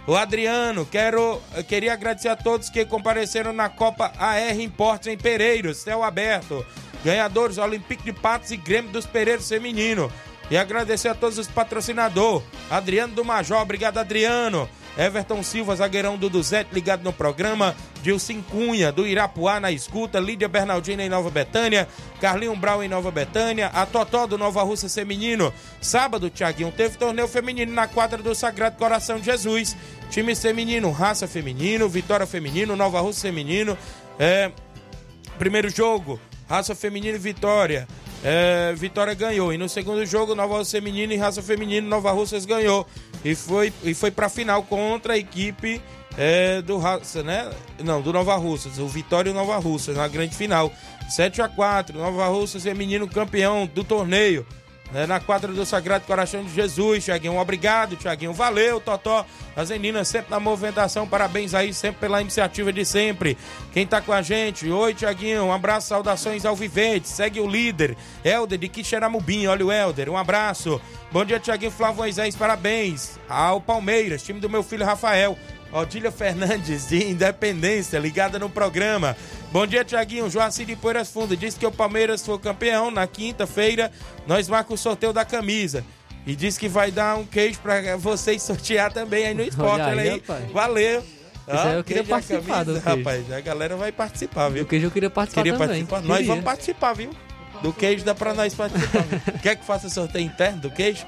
O Adriano, quero, queria agradecer a todos que compareceram na Copa AR Importes em Pereiros, céu aberto. Ganhadores Olympique de Patos e Grêmio dos Pereiros Feminino. E agradecer a todos os patrocinadores. Adriano do Major, obrigado Adriano. Everton Silva, zagueirão do Duzete, ligado no programa. Dilcim Cunha, do Irapuá, na escuta. Lídia Bernardina, em Nova Betânia. Carlinho Brau, em Nova Betânia. A Totó, do Nova Russa Feminino. Sábado, Tiaguinho, teve torneio feminino na quadra do Sagrado Coração de Jesus. Time feminino, raça feminino, vitória feminino, Nova Russa feminino. É, primeiro jogo, raça feminino e vitória. É, Vitória ganhou. E no segundo jogo, Nova Russa Feminino e Raça Feminino, Nova Russas ganhou. E foi, e foi pra final contra a equipe é, do Raça, né? Não, do Nova Russas. O Vitória e o Nova Russas na grande final. 7 a 4 Nova Russas Feminino campeão do torneio né, na quadra do Sagrado Coração de Jesus, Tiaguinho. Obrigado, Tiaguinho. Valeu, Totó. As meninas sempre na movimentação. Parabéns aí, sempre pela iniciativa de sempre. Quem tá com a gente? Oi, Tiaguinho. Um abraço, saudações ao Vivente. Segue o líder, Helder de Quixeramobim. Olha o Helder. Um abraço. Bom dia, Tiaguinho Flávio Moisés. Parabéns ao Palmeiras, time do meu filho Rafael. Odília Fernandes, de Independência, ligada no programa. Bom dia, Tiaguinho. Joacir de Poeiras Fundo disse que o Palmeiras foi campeão. Na quinta-feira, nós marcamos o sorteio da camisa. E disse que vai dar um queijo para vocês sortear também aí no esporte. Olha aí. Rapaz. Valeu. Aí eu queria é a participar do camisa, rapaz. A galera vai participar, viu? O queijo eu queria participar Queria também. participar. Nós Queria. vamos participar, viu? Do queijo dá pra nós participar. viu? Quer que faça sorteio interno do queijo?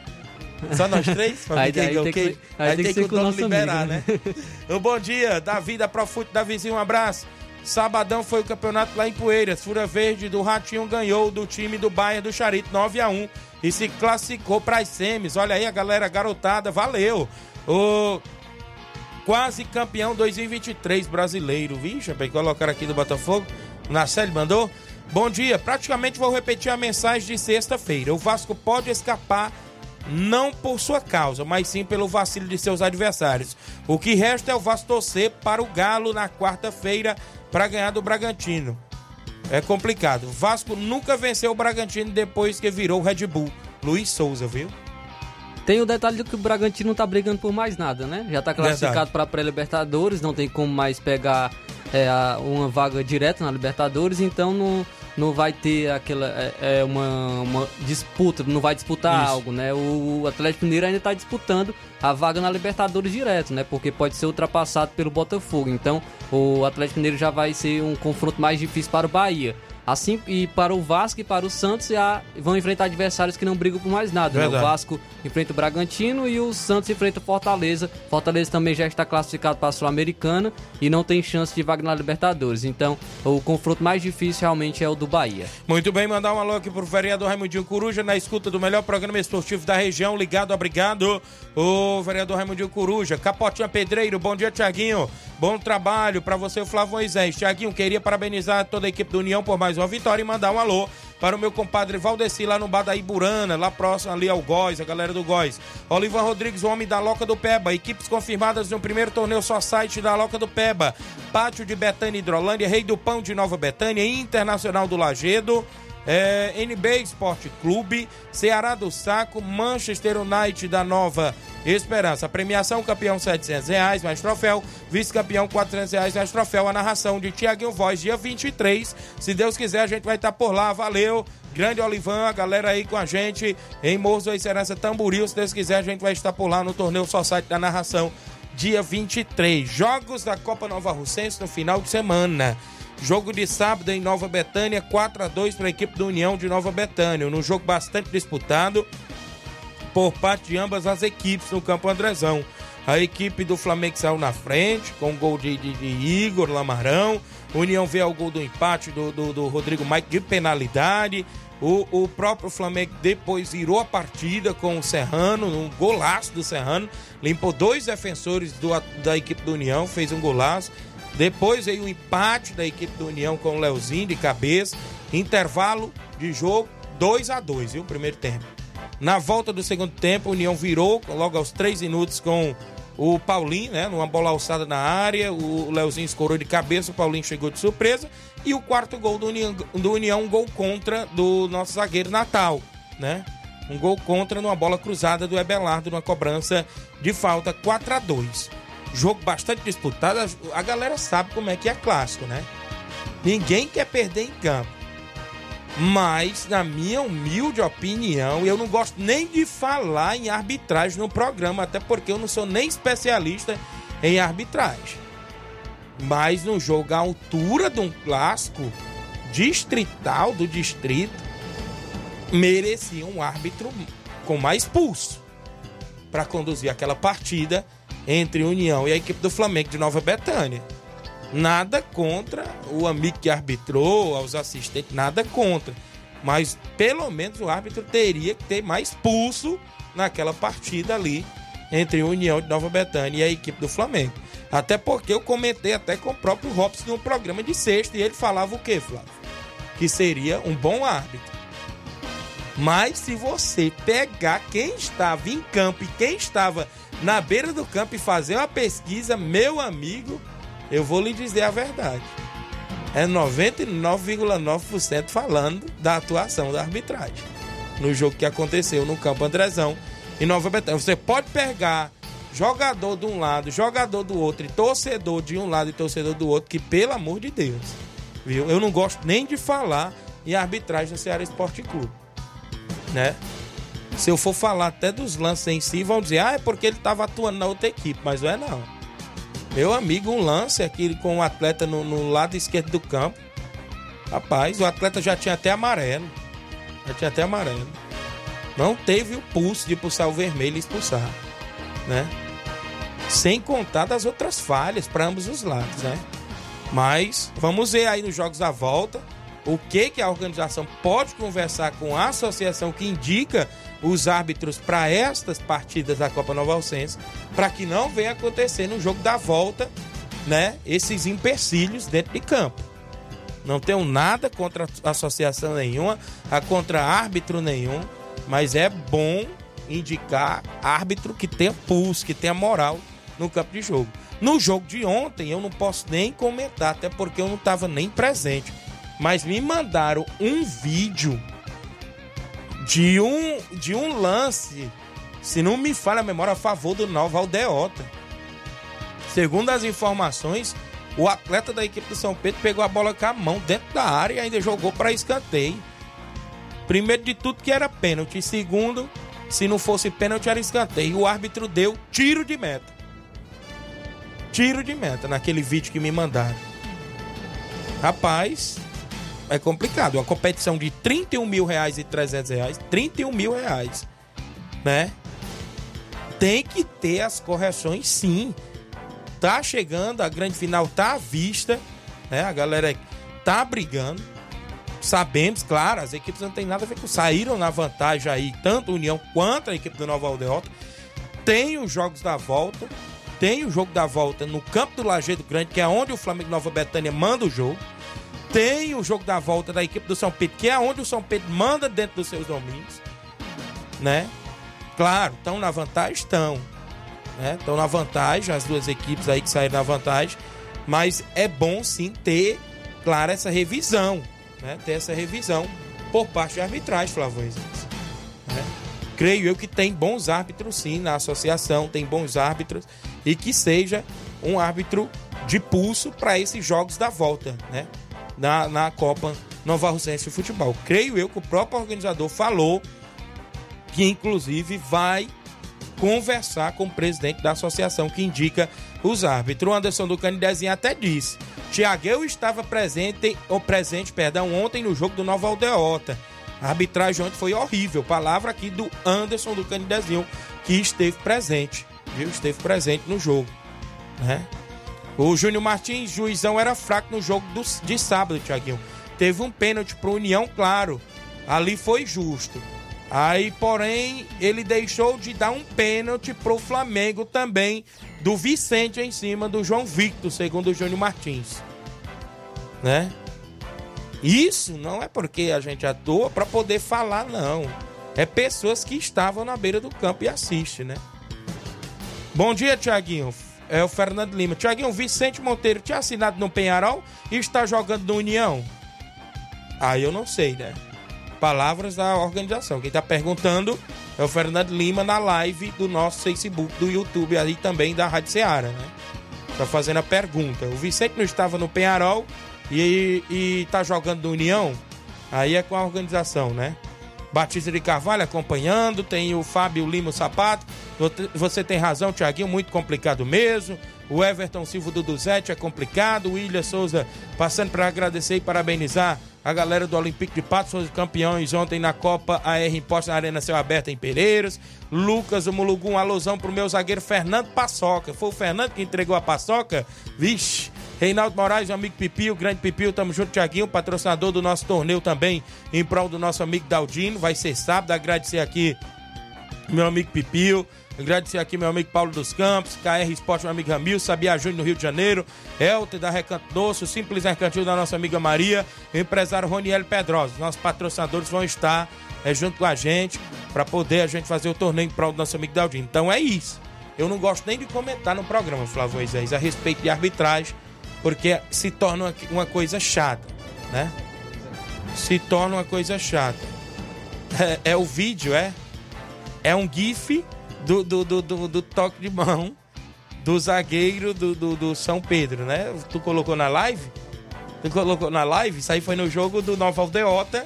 Só nós três? Pra Aí o tem que- aí Aí tem que que o dono liberar, amigo, né? Um bom dia, Davi da Profute da Vizinho, um abraço. Sabadão foi o campeonato lá em Poeiras. Fura Verde do Ratinho ganhou do time do Bairro do Charito 9 a 1 e se classificou para as semis. Olha aí a galera garotada, valeu. O quase campeão 2023 brasileiro. Vixe, rapaz, colocaram aqui do Botafogo. Na série mandou. Bom dia, praticamente vou repetir a mensagem de sexta-feira. O Vasco pode escapar não por sua causa, mas sim pelo vacilo de seus adversários. O que resta é o Vasco torcer para o Galo na quarta-feira para ganhar do Bragantino. É complicado. Vasco nunca venceu o Bragantino depois que virou o Red Bull. Luiz Souza, viu? Tem o detalhe de que o Bragantino não tá brigando por mais nada, né? Já tá classificado para pré-Libertadores, não tem como mais pegar é, uma vaga direta na Libertadores, então não, não vai ter aquela é, é, uma, uma disputa, não vai disputar Isso. algo, né? O Atlético Mineiro ainda tá disputando a vaga na Libertadores direto, né? Porque pode ser ultrapassado pelo Botafogo. Então, o Atlético Mineiro já vai ser um confronto mais difícil para o Bahia. Assim, e para o Vasco e para o Santos já vão enfrentar adversários que não brigam por mais nada. Né? O. Vasco enfrenta o Bragantino e o Santos enfrenta o Fortaleza. Fortaleza também já está classificado para a Sul-Americana e não tem chance de vaga na Libertadores. Então, o confronto mais difícil realmente é o do Bahia. Muito bem, mandar um alô aqui pro vereador Raimundinho Coruja, na escuta do melhor programa esportivo da região. Ligado, obrigado. O vereador Raimundinho Coruja. Capotinha Pedreiro, bom dia, Tiaguinho. Bom trabalho para você, o Flávio Moisés. Tiaguinho, queria parabenizar toda a equipe do União por mais uma vitória e mandar um alô para o meu compadre Valdeci lá no Bar da lá próximo ali ao Góis, a galera do Góis. Olivan Rodrigues, o homem da Loca do Peba. Equipes confirmadas no primeiro torneio só site da Loca do Peba. Pátio de Betânia Hidrolândia, Rei do Pão de Nova Betânia, Internacional do Lagedo. É, NB Esporte Clube, Ceará do Saco, Manchester United da Nova Esperança. Premiação campeão 700 reais, mais troféu. Vice-campeão 400 reais, mais troféu. A narração de Tiaguinho Voz, dia 23. Se Deus quiser, a gente vai estar por lá. Valeu. Grande Olivan, a galera aí com a gente em Morros da Esperança Tamboril. Se Deus quiser, a gente vai estar por lá no torneio Só Site da narração, dia 23. Jogos da Copa Nova Russense no final de semana. Jogo de sábado em Nova Betânia, 4 a 2 para a equipe do União de Nova Betânia. Num jogo bastante disputado. por parte de ambas as equipes no campo Andrezão. A equipe do Flamengo saiu na frente, com o gol de, de, de Igor Lamarão. O União veio ao gol do empate do, do, do Rodrigo Mike de penalidade. O, o, próprio Flamengo depois virou a partida com o Serrano, um golaço do Serrano. Limpou dois defensores do, da equipe do União, fez um golaço. Depois veio o empate da equipe do União com o Leozinho de cabeça. Intervalo de jogo 2 a 2 viu? Primeiro tempo. Na volta do segundo tempo, a União virou logo aos 3 minutos com o Paulinho, né? Numa bola alçada na área. O Leozinho escorou de cabeça, o Paulinho chegou de surpresa. E o quarto gol do União, do União um gol contra do nosso zagueiro Natal, né? Um gol contra numa bola cruzada do Ebelardo, numa cobrança de falta 4 a 2 Jogo bastante disputado. A galera sabe como é que é clássico, né? Ninguém quer perder em campo. Mas, na minha humilde opinião, eu não gosto nem de falar em arbitragem no programa, até porque eu não sou nem especialista em arbitragem. Mas no jogo à altura de um clássico distrital do distrito, merecia um árbitro com mais pulso para conduzir aquela partida entre União e a equipe do Flamengo de Nova Betânia. Nada contra o amigo que arbitrou, aos assistentes, nada contra. Mas pelo menos o árbitro teria que ter mais pulso naquela partida ali entre União de Nova Betânia e a equipe do Flamengo. Até porque eu comentei até com o próprio Robson no programa de sexta e ele falava o que, Flávio? Que seria um bom árbitro. Mas se você pegar quem estava em campo e quem estava na beira do campo e fazer uma pesquisa, meu amigo, eu vou lhe dizer a verdade. É 99,9% falando da atuação da arbitragem no jogo que aconteceu no campo Andrezão em Nova Betânia. Você pode pegar jogador de um lado, jogador do outro, e torcedor de um lado e torcedor do outro, que pelo amor de Deus, viu? Eu não gosto nem de falar em arbitragem no Ceará Esporte Clube, né? Se eu for falar até dos lances em si, vão dizer, ah, é porque ele estava atuando na outra equipe, mas não é não. Meu amigo, um lance aqui com o um atleta no, no, lado esquerdo do campo. Rapaz, o atleta já tinha até amarelo. Já tinha até amarelo. Não teve o pulso de pulsar o vermelho e expulsar, né? Sem contar das outras falhas para ambos os lados, né? Mas vamos ver aí nos jogos da volta o que que a organização pode conversar com a associação que indica os árbitros para estas partidas da Copa Nova Alcense, para que não venha acontecer no jogo da volta, né, esses empecilhos dentro de campo. Não tenho nada contra associação nenhuma, contra árbitro nenhum, mas é bom indicar árbitro que tenha pulso, que tenha moral no campo de jogo. No jogo de ontem eu não posso nem comentar, até porque eu não estava nem presente. Mas me mandaram um vídeo de um, de um lance, se não me falha a memória, a favor do Nova Aldeota. Segundo as informações, o atleta da equipe do São Pedro pegou a bola com a mão dentro da área e ainda jogou para escanteio. Primeiro de tudo que era pênalti, segundo, se não fosse pênalti era escanteio. O árbitro deu tiro de meta. Tiro de meta naquele vídeo que me mandaram. Rapaz, é complicado. Uma competição de 31 mil reais e 300 reais, 31 mil reais, né? Tem que ter as correções sim. Tá chegando, a grande final tá à vista, né? A galera tá brigando. Sabemos, claro, as equipes não tem nada a ver com saíram na vantagem aí, tanto a União quanto a equipe do Nova Aldeota. Tem os jogos da volta, tem o jogo da volta no campo do Lajeado Grande, que é onde o Flamengo Nova Betânia manda o jogo tem o jogo da volta da equipe do São Pedro, que é onde o São Pedro manda dentro dos seus domínios, né? Claro, estão na vantagem, estão. Né? Estão na vantagem, as duas equipes aí que saíram na vantagem, mas é bom sim ter, claro, essa revisão, né? Ter essa revisão por parte de arbitragem, Flávio né? Creio eu que tem bons árbitros sim na associação, tem bons árbitros e que seja um árbitro de pulso para esses jogos da volta, né? Na, na Copa Nova Russense de Futebol. Creio eu que o próprio organizador falou que, inclusive, vai conversar com o presidente da associação que indica os árbitros. O Anderson do Canidezinho até disse: Tiagueu estava presente, ou presente, perdão, ontem no jogo do Nova Aldeota. A arbitragem ontem foi horrível. Palavra aqui do Anderson do Canidezinho, que esteve presente, viu? Esteve presente no jogo, né? O Júnior Martins, juizão, era fraco no jogo do, de sábado, Tiaguinho. Teve um pênalti pro União, claro. Ali foi justo. Aí, porém, ele deixou de dar um pênalti pro Flamengo também, do Vicente em cima do João Victor, segundo o Júnior Martins. Né? Isso não é porque a gente atua para poder falar, não. É pessoas que estavam na beira do campo e assistem, né? Bom dia, Tiaguinho. É o Fernando Lima. Tiaguinho, Vicente Monteiro tinha assinado no Penharol e está jogando no União? Aí eu não sei, né? Palavras da organização. Quem está perguntando é o Fernando Lima na live do nosso Facebook, do YouTube, aí também da Rádio Ceará, né? Tá fazendo a pergunta. O Vicente não estava no Penharol e, e tá jogando no União? Aí é com a organização, né? Batista de Carvalho acompanhando, tem o Fábio Lima Sapato. Você tem razão, Tiaguinho, muito complicado mesmo. O Everton Silva do Duzete é complicado. O William Souza passando para agradecer e parabenizar a galera do Olympique de Patos, foram campeões ontem na Copa AR Imposto na Arena Céu Aberto em Pereiros. Lucas, o Mulugum, alusão pro meu zagueiro Fernando Paçoca. Foi o Fernando que entregou a paçoca? Vixe, Reinaldo Moraes, o amigo Pipio, grande Pipio, tamo junto, Tiaguinho, patrocinador do nosso torneio também, em prol do nosso amigo Daldino. Vai ser sábado, agradecer aqui meu amigo Pipio. Agradecer aqui meu amigo Paulo dos Campos, KR Esporte, meu amigo Ramil, Sabia Júnior no Rio de Janeiro, Elter da Recanto Doce, o Simples Mercantil da nossa amiga Maria, o empresário Roniel Pedrosa. Nossos patrocinadores vão estar é, junto com a gente para poder a gente fazer o torneio em prol do nosso amigo Daldino. Então é isso. Eu não gosto nem de comentar no programa, Flávio Moisés, a respeito de arbitragem, porque se torna uma coisa chata, né? Se torna uma coisa chata. É, é o vídeo, é? É um GIF do, do, do, do, do toque de mão do zagueiro do, do, do, São Pedro, né? Tu colocou na live? Tu colocou na live? Isso aí foi no jogo do Nova Aldeota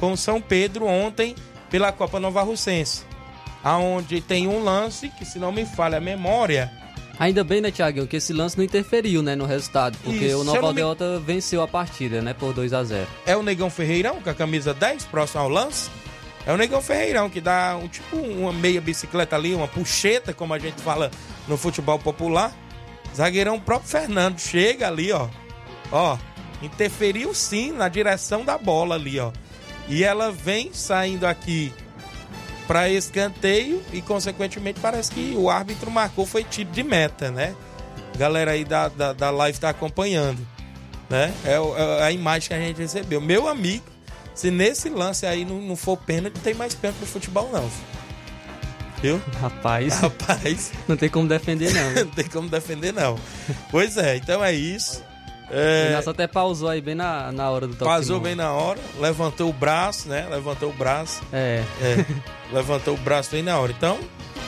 com o São Pedro ontem pela Copa Nova Russense. Aonde tem um lance que, se não me falha a memória. Ainda bem, né, Thiago, que esse lance não interferiu, né, no resultado, porque Isso, o Nova Aldeota me... venceu a partida, né, por 2 a 0 É o Negão Ferreirão com a camisa 10, próximo ao lance? É o Negão Ferreirão, que dá um tipo uma meia bicicleta ali, uma puxeta, como a gente fala no futebol popular. Zagueirão próprio Fernando chega ali, ó. Ó, interferiu sim na direção da bola ali, ó. E ela vem saindo aqui para escanteio e, consequentemente, parece que o árbitro marcou foi tiro de meta, né? A galera aí da, da, da live tá acompanhando, né? É, é a imagem que a gente recebeu. Meu amigo, se nesse lance aí não, não for pênalti, não tem mais pênalti no futebol, não. Viu? Rapaz. Rapaz. Não tem como defender, não. não tem como defender, não. Pois é, então é isso. É... O Inácio até pausou aí bem na, na hora do toque. Pausou bem na hora, levantou o braço, né? Levantou o braço. É. é. levantou o braço bem na hora. Então,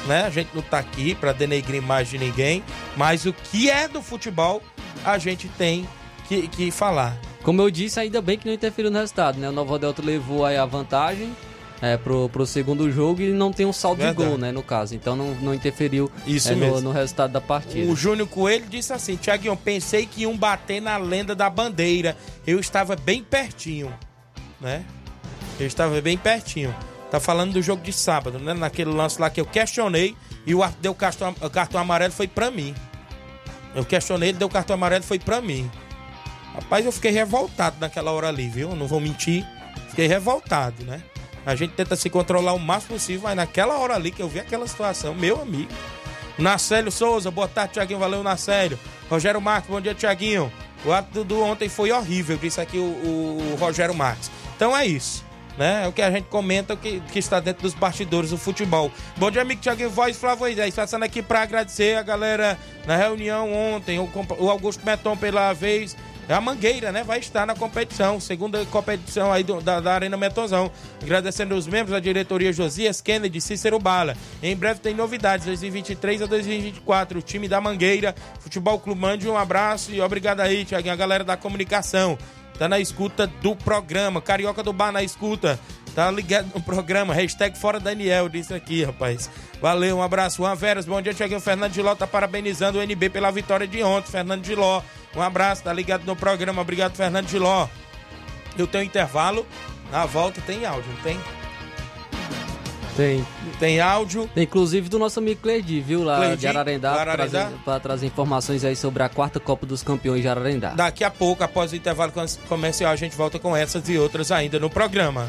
né? A gente não tá aqui para denegrir mais de ninguém, mas o que é do futebol, a gente tem que, que falar. Como eu disse, ainda bem que não interferiu no resultado, né? O Nova Delta levou aí a vantagem é, pro, pro segundo jogo e não tem um saldo Verdade. de gol, né? No caso. Então não, não interferiu Isso é, no, no, resultado da partida. O Júnior Coelho disse assim: Tiaguinho, pensei que iam bater na lenda da bandeira. Eu estava bem pertinho, né? Eu estava bem pertinho. Tá falando do jogo de sábado, né? Naquele lance lá que eu questionei e o árbitro deu cartão, cartão amarelo foi para mim. Eu questionei, ele deu cartão amarelo foi para mim. Rapaz, eu fiquei revoltado naquela hora ali, viu? Não vou mentir. Fiquei revoltado, né? A gente tenta se controlar o máximo possível, mas naquela hora ali que eu vi aquela situação, meu amigo. Nacélio Souza, boa tarde, Tiaguinho. Valeu, Nacélio. Rogério Marques, bom dia, Tiaguinho. O ato do ontem foi horrível, disse aqui o, o, Rogério Marques. Então é isso. Né? É o que a gente comenta que, que está dentro dos bastidores do futebol. Bom dia, amigo Tiaguinho Voz, Flávio Moisés. Passando aqui para agradecer a galera na reunião ontem, o, o Augusto Meton pela vez a Mangueira, né? Vai estar na competição, segunda competição aí do, da, da, Arena Metozão. Agradecendo os membros da diretoria Josias Kennedy, Cícero Bala. Em breve tem novidades, 2023 a 2024. O time da Mangueira, Futebol Clube Mande, um abraço e obrigado aí, Tiaguinho, a galera da comunicação. Tá na escuta do programa. Carioca do Bar na escuta. Tá ligado no programa. Hashtag Fora Daniel, disse aqui, rapaz. Valeu, um abraço. Juan Veras, bom dia, Tiaguinho. Fernando Giló tá parabenizando o NB pela vitória de ontem. Fernando Giló. Um abraço, tá ligado no programa. Obrigado, Fernando Giló. Eu tenho intervalo. Na volta tem áudio, não tem? Tem. Tem áudio. Tem, inclusive do nosso amigo Cleidi, viu? Lá Cleidi, de Ararendá, Ararendá. Pra trazer informações aí sobre a quarta Copa dos Campeões de Ararendá. Daqui a pouco, após o intervalo comercial, a gente volta com essas e outras ainda no programa.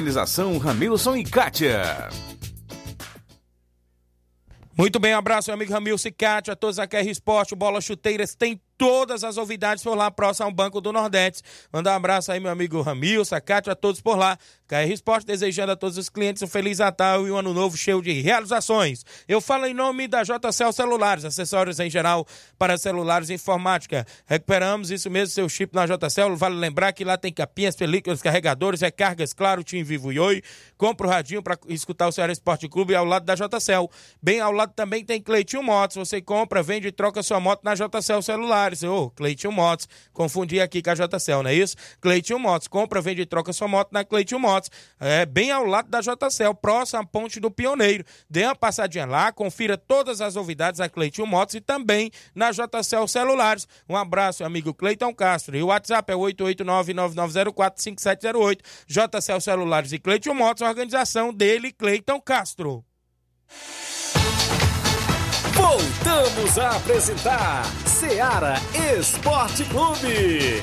Ramilson e Kátia. Muito bem, um abraço, meu amigo Ramil Cicate, a todos a KR Esporte, Bola Chuteiras, tem todas as novidades por lá, próximo ao Banco do Nordeste. Mandar um abraço aí, meu amigo Ramil, Sacate, a todos por lá. KR Esporte desejando a todos os clientes um feliz Natal e um ano novo cheio de realizações. Eu falo em nome da JCL Celulares, acessórios em geral para celulares e informática. Recuperamos isso mesmo, seu chip na JCL. Vale lembrar que lá tem capinhas, películas, carregadores, recargas, claro, Tim Vivo e Oi. Compra o radinho para escutar o Ceará Esporte Clube ao lado da JCL. Bem ao lado também tem Cleitinho Motos. Você compra, vende e troca sua moto na JCL Celulares. Ô, oh, Cleitinho Motos. Confundi aqui com a JCL, não é isso? Cleitinho Motos. Compra, vende e troca sua moto na Cleitinho Motos. É bem ao lado da JCL, próximo à Ponte do Pioneiro. Dê uma passadinha lá, confira todas as novidades da Cleitinho Motos e também na JCL Celulares. Um abraço, amigo Cleiton Castro. E o WhatsApp é 889-9904-5708. JCL Celulares e Cleiton Motos, organização dele, Cleiton Castro. Voltamos a apresentar Seara Esporte Clube.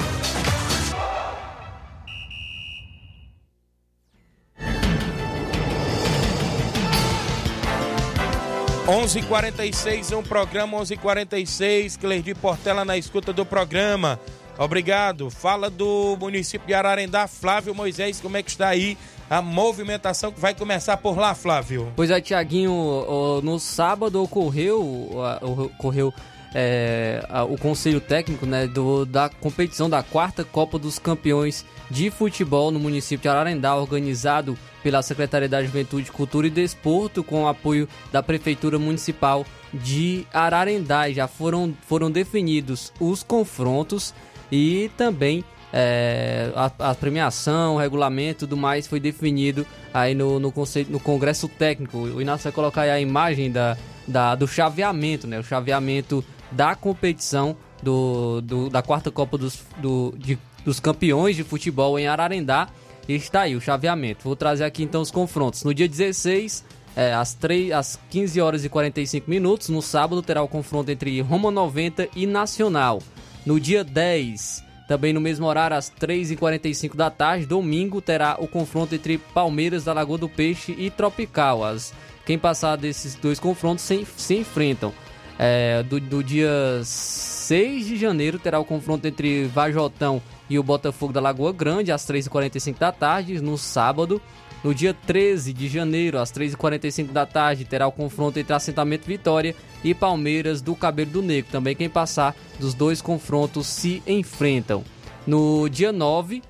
11:46 um programa 11:46 Clerdi Portela na escuta do programa. Obrigado. Fala do município de Ararendá, Flávio Moisés, como é que está aí a movimentação que vai começar por lá, Flávio? Pois é, Tiaguinho, no sábado ocorreu, ocorreu é, o conselho técnico né, do, da competição da quarta Copa dos Campeões de Futebol no município de Ararendá, organizado pela Secretaria da Juventude, Cultura e Desporto, com o apoio da Prefeitura Municipal de Ararendá. Já foram, foram definidos os confrontos e também é, a, a, premiação, o regulamento tudo mais foi definido aí no, no, conceito, no Congresso Técnico. O Inácio vai colocar aí a imagem da, da, do chaveamento, né? O chaveamento da competição do, do da quarta Copa dos, do, de, dos Campeões de Futebol em Ararendá. E está aí o chaveamento. Vou trazer aqui então os confrontos. No dia 16, é, às, 3, às 15 horas e 45 minutos, no sábado, terá o confronto entre Roma 90 e Nacional. No dia 10, também no mesmo horário, às 3h45 da tarde, domingo, terá o confronto entre Palmeiras da Lagoa do Peixe e Tropical. As, quem passar desses dois confrontos se, se enfrentam. É, do, do, dia 6 de janeiro terá o confronto entre Vajotão e o Botafogo da Lagoa Grande às 3h45 da tarde, no sábado. No dia 13 de janeiro, às 3h45 da tarde, terá o confronto entre Assentamento Vitória e Palmeiras do Cabelo do Negro. Também quem passar dos dois confrontos se enfrentam. No dia 9,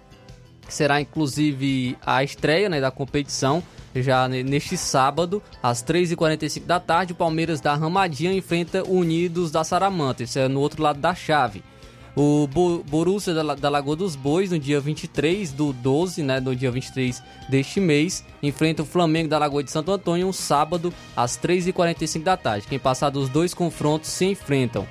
será inclusive a estreia né, da competição já neste sábado, às 3h45 da tarde, o Palmeiras da Ramadinha enfrenta Unidos da Saramanta. Isso é no outro lado da chave. O Borussia da Lagoa dos Bois, no dia 23 do 12, né, no dia 23 deste mês, enfrenta o Flamengo da Lagoa de Santo Antônio, um sábado, às 3h45 da tarde. Quem passar dos dois confrontos se enfrentam.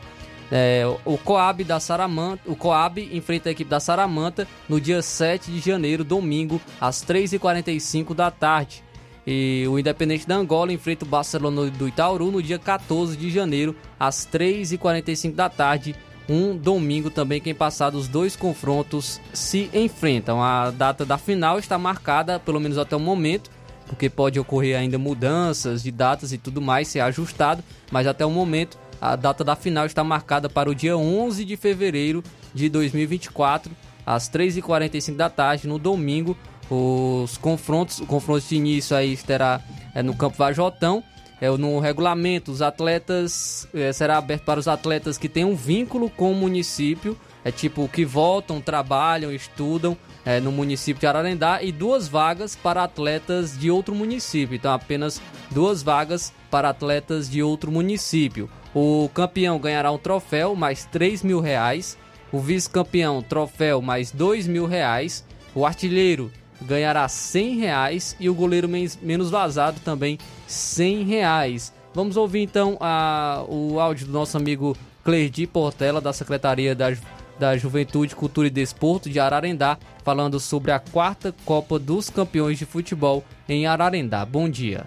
É, o Coab da Saramanta, o Coab enfrenta a equipe da Saramanta no dia 7 de janeiro, domingo, às 3h45 da tarde. E o Independente da Angola enfrenta o Barcelona do Itaúru no dia 14 de janeiro, às 3h45 da tarde. Um domingo também, quem passar dos dois confrontos se enfrentam. A data da final está marcada, pelo menos até o momento, porque pode ocorrer ainda mudanças de datas e tudo mais, ser ajustado, mas até o momento a data da final está marcada para o dia 11 de fevereiro de 2024 às 3h45 da tarde, no domingo. Os confrontos, o confronto de início aí terá é, no Campo Vajotão. É, no regulamento, os atletas é, será aberto para os atletas que têm um vínculo com o município, é tipo que voltam, trabalham, estudam é, no município de Ararendá e duas vagas para atletas de outro município. Então apenas duas vagas para atletas de outro município. O campeão ganhará um troféu mais 3 mil reais. O vice-campeão, troféu mais 2 mil reais. O artilheiro ganhará 100 reais. E o goleiro menos vazado também 100 reais. Vamos ouvir então a, o áudio do nosso amigo Clerdi Portela, da Secretaria da, da Juventude, Cultura e Desporto de Ararendá, falando sobre a quarta Copa dos Campeões de Futebol em Ararendá. Bom dia.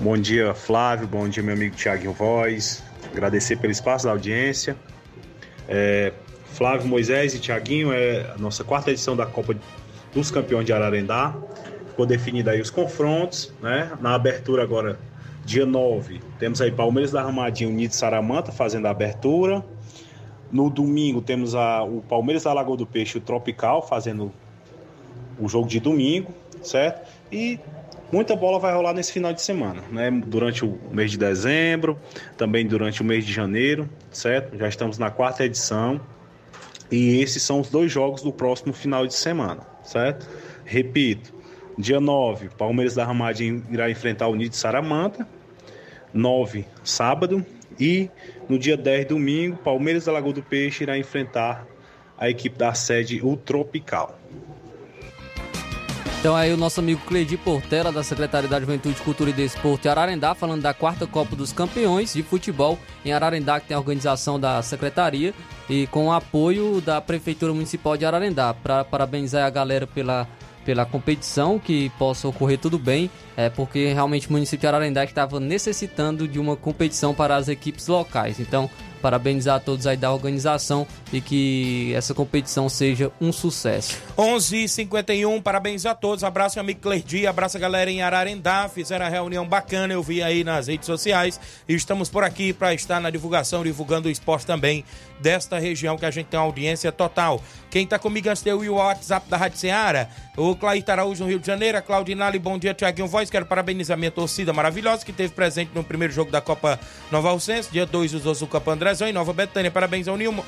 Bom dia, Flávio. Bom dia, meu amigo Tiaguinho Voz. Agradecer pelo espaço da audiência. É, Flávio Moisés e Tiaguinho é a nossa quarta edição da Copa dos Campeões de Ararendá. Ficou definido aí os confrontos, né? Na abertura agora, dia 9, temos aí Palmeiras da Ramadinha Unido Saramanta fazendo a abertura. No domingo temos a, o Palmeiras da Lagoa do Peixe o Tropical fazendo o jogo de domingo, certo? E Muita bola vai rolar nesse final de semana, né? Durante o mês de dezembro, também durante o mês de janeiro, certo? Já estamos na quarta edição. E esses são os dois jogos do próximo final de semana, certo? Repito, dia 9, Palmeiras da Ramadinha irá enfrentar o Unido Saramanta. 9, sábado. E no dia 10, domingo, Palmeiras da Lagoa do Peixe irá enfrentar a equipe da sede O Tropical. Então aí o nosso amigo Cleidi Portela, da Secretaria da Juventude, Cultura e Desporto de Ararendá, falando da quarta Copa dos Campeões de Futebol em Ararendá, que tem a organização da Secretaria e com o apoio da Prefeitura Municipal de Ararendá. Para parabenizar a galera pela, pela competição, que possa ocorrer tudo bem, é porque realmente o município de Ararendá estava necessitando de uma competição para as equipes locais. Então, Parabenizar a todos aí da organização e que essa competição seja um sucesso. 11:51 parabéns a todos. Abraço, amigo Clerdi, abraço a galera em Ararendá. Fizeram a reunião bacana, eu vi aí nas redes sociais. E estamos por aqui para estar na divulgação, divulgando o esporte também desta região que a gente tem uma audiência total. Quem está comigo antes de o WhatsApp da Rádio Ceará, o Clair Araújo no Rio de Janeiro, a Claudinale, bom dia, Tiaguinho Voz. Quero parabenizar minha torcida maravilhosa que teve presente no primeiro jogo da Copa Nova Alcense, dia 2 os do Campo André em Nova Betânia. Parabéns à União.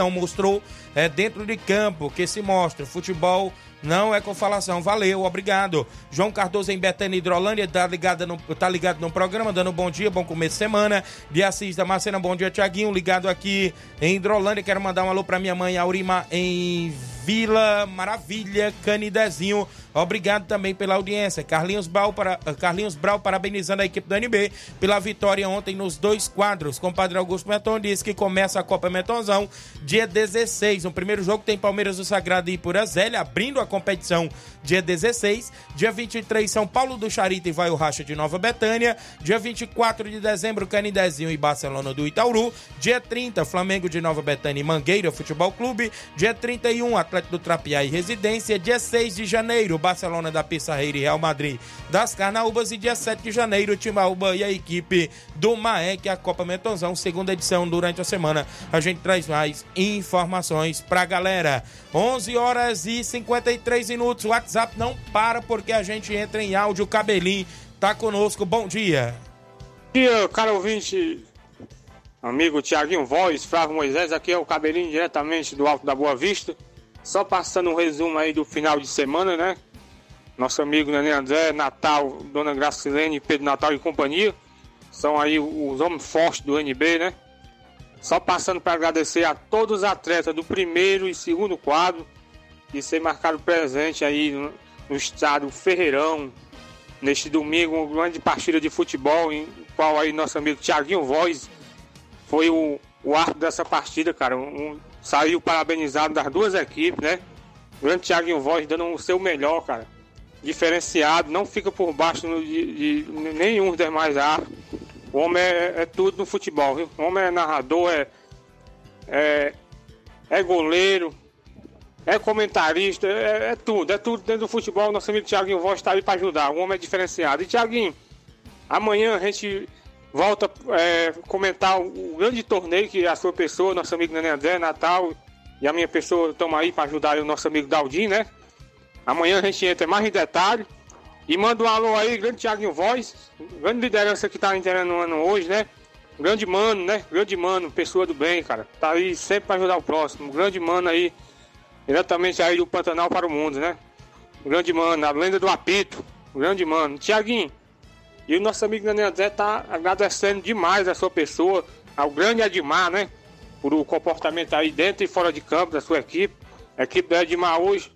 União mostrou é, dentro de campo que se mostra futebol não é com falação. Valeu, obrigado. João Cardoso em Betânia, Hidrolândia, tá ligado, no, tá ligado no programa, dando bom dia, bom começo de semana. De Assis da Macena, bom dia, Tiaguinho. Ligado aqui em Hidrolândia. Quero mandar um alô pra minha mãe, Aurima, em Vila Maravilha, Canidezinho. Obrigado também pela audiência. Carlinhos Brau, para, Carlinhos Brau parabenizando a equipe do NB pela vitória ontem nos dois quadros. Compadre Augusto Meton disse que começa a Copa Metonzão dia 16. No primeiro jogo tem Palmeiras do Sagrado e Ipura Zélia abrindo a competição dia 16. Dia 23, São Paulo do Charita e vai o Racha de Nova Betânia. Dia 24 de dezembro, Canidezinho e Barcelona do Itauru. Dia 30, Flamengo de Nova Betânia e Mangueira Futebol Clube. Dia 31, Atlético do Trapiá e Residência. Dia 6 de janeiro, Barcelona da Pissarreira e Real Madrid das Carnaúbas. E dia 7 de janeiro, Timbaúba e a equipe do Maek, a Copa Metonzão, segunda edição durante a semana. A gente traz mais informações pra galera. 11 horas e 53 minutos. O WhatsApp não para porque a gente entra em áudio. Cabelinho tá conosco. Bom dia. Bom dia, cara ouvinte. Amigo Tiaguinho Voz, Flávio Moisés, aqui é o Cabelinho diretamente do Alto da Boa Vista. Só passando um resumo aí do final de semana, né? Nosso amigo Nenê André, Natal, Dona Gracilene, Pedro Natal e companhia. São aí os homens fortes do NB, né? Só passando para agradecer a todos os atletas do primeiro e segundo quadro que ser marcado presente aí no, no estádio Ferreirão neste domingo, uma grande partida de futebol em qual aí nosso amigo Tiaguinho Voz foi o, o árbitro dessa partida, cara. Um, saiu parabenizado das duas equipes, né? Grande Tiaguinho Voz dando o seu melhor, cara diferenciado, não fica por baixo de, de nenhum dos demais árbitros. O homem é, é, tudo no futebol, viu? O homem é narrador, é, é, é goleiro, é comentarista, é, é, tudo, é tudo dentro do futebol. Nosso amigo Thiaguinho Voz está aí para ajudar. O homem é diferenciado. E Thiaguinho, amanhã a gente volta é, comentar o, grande torneio que a sua pessoa, nosso amigo Nenê André, Natal e a minha pessoa estão aí para ajudar o nosso amigo Daldinho, né? Amanhã a gente entra mais em detalhe. E manda um alô aí, grande Thiaguinho Voz, grande liderança que tá inteirando o ano hoje, né? Grande mano, né? Grande mano, pessoa do bem, cara. Tá aí sempre para ajudar o próximo. Grande mano aí, diretamente aí do Pantanal para o mundo, né? Grande mano, a lenda do apito. Grande mano. Tiaguinho, e o nosso amigo Daniel Zé tá agradecendo demais a sua pessoa, ao grande Edmar, né? Por o comportamento aí dentro e fora de campo da sua equipe. A equipe do Edmar hoje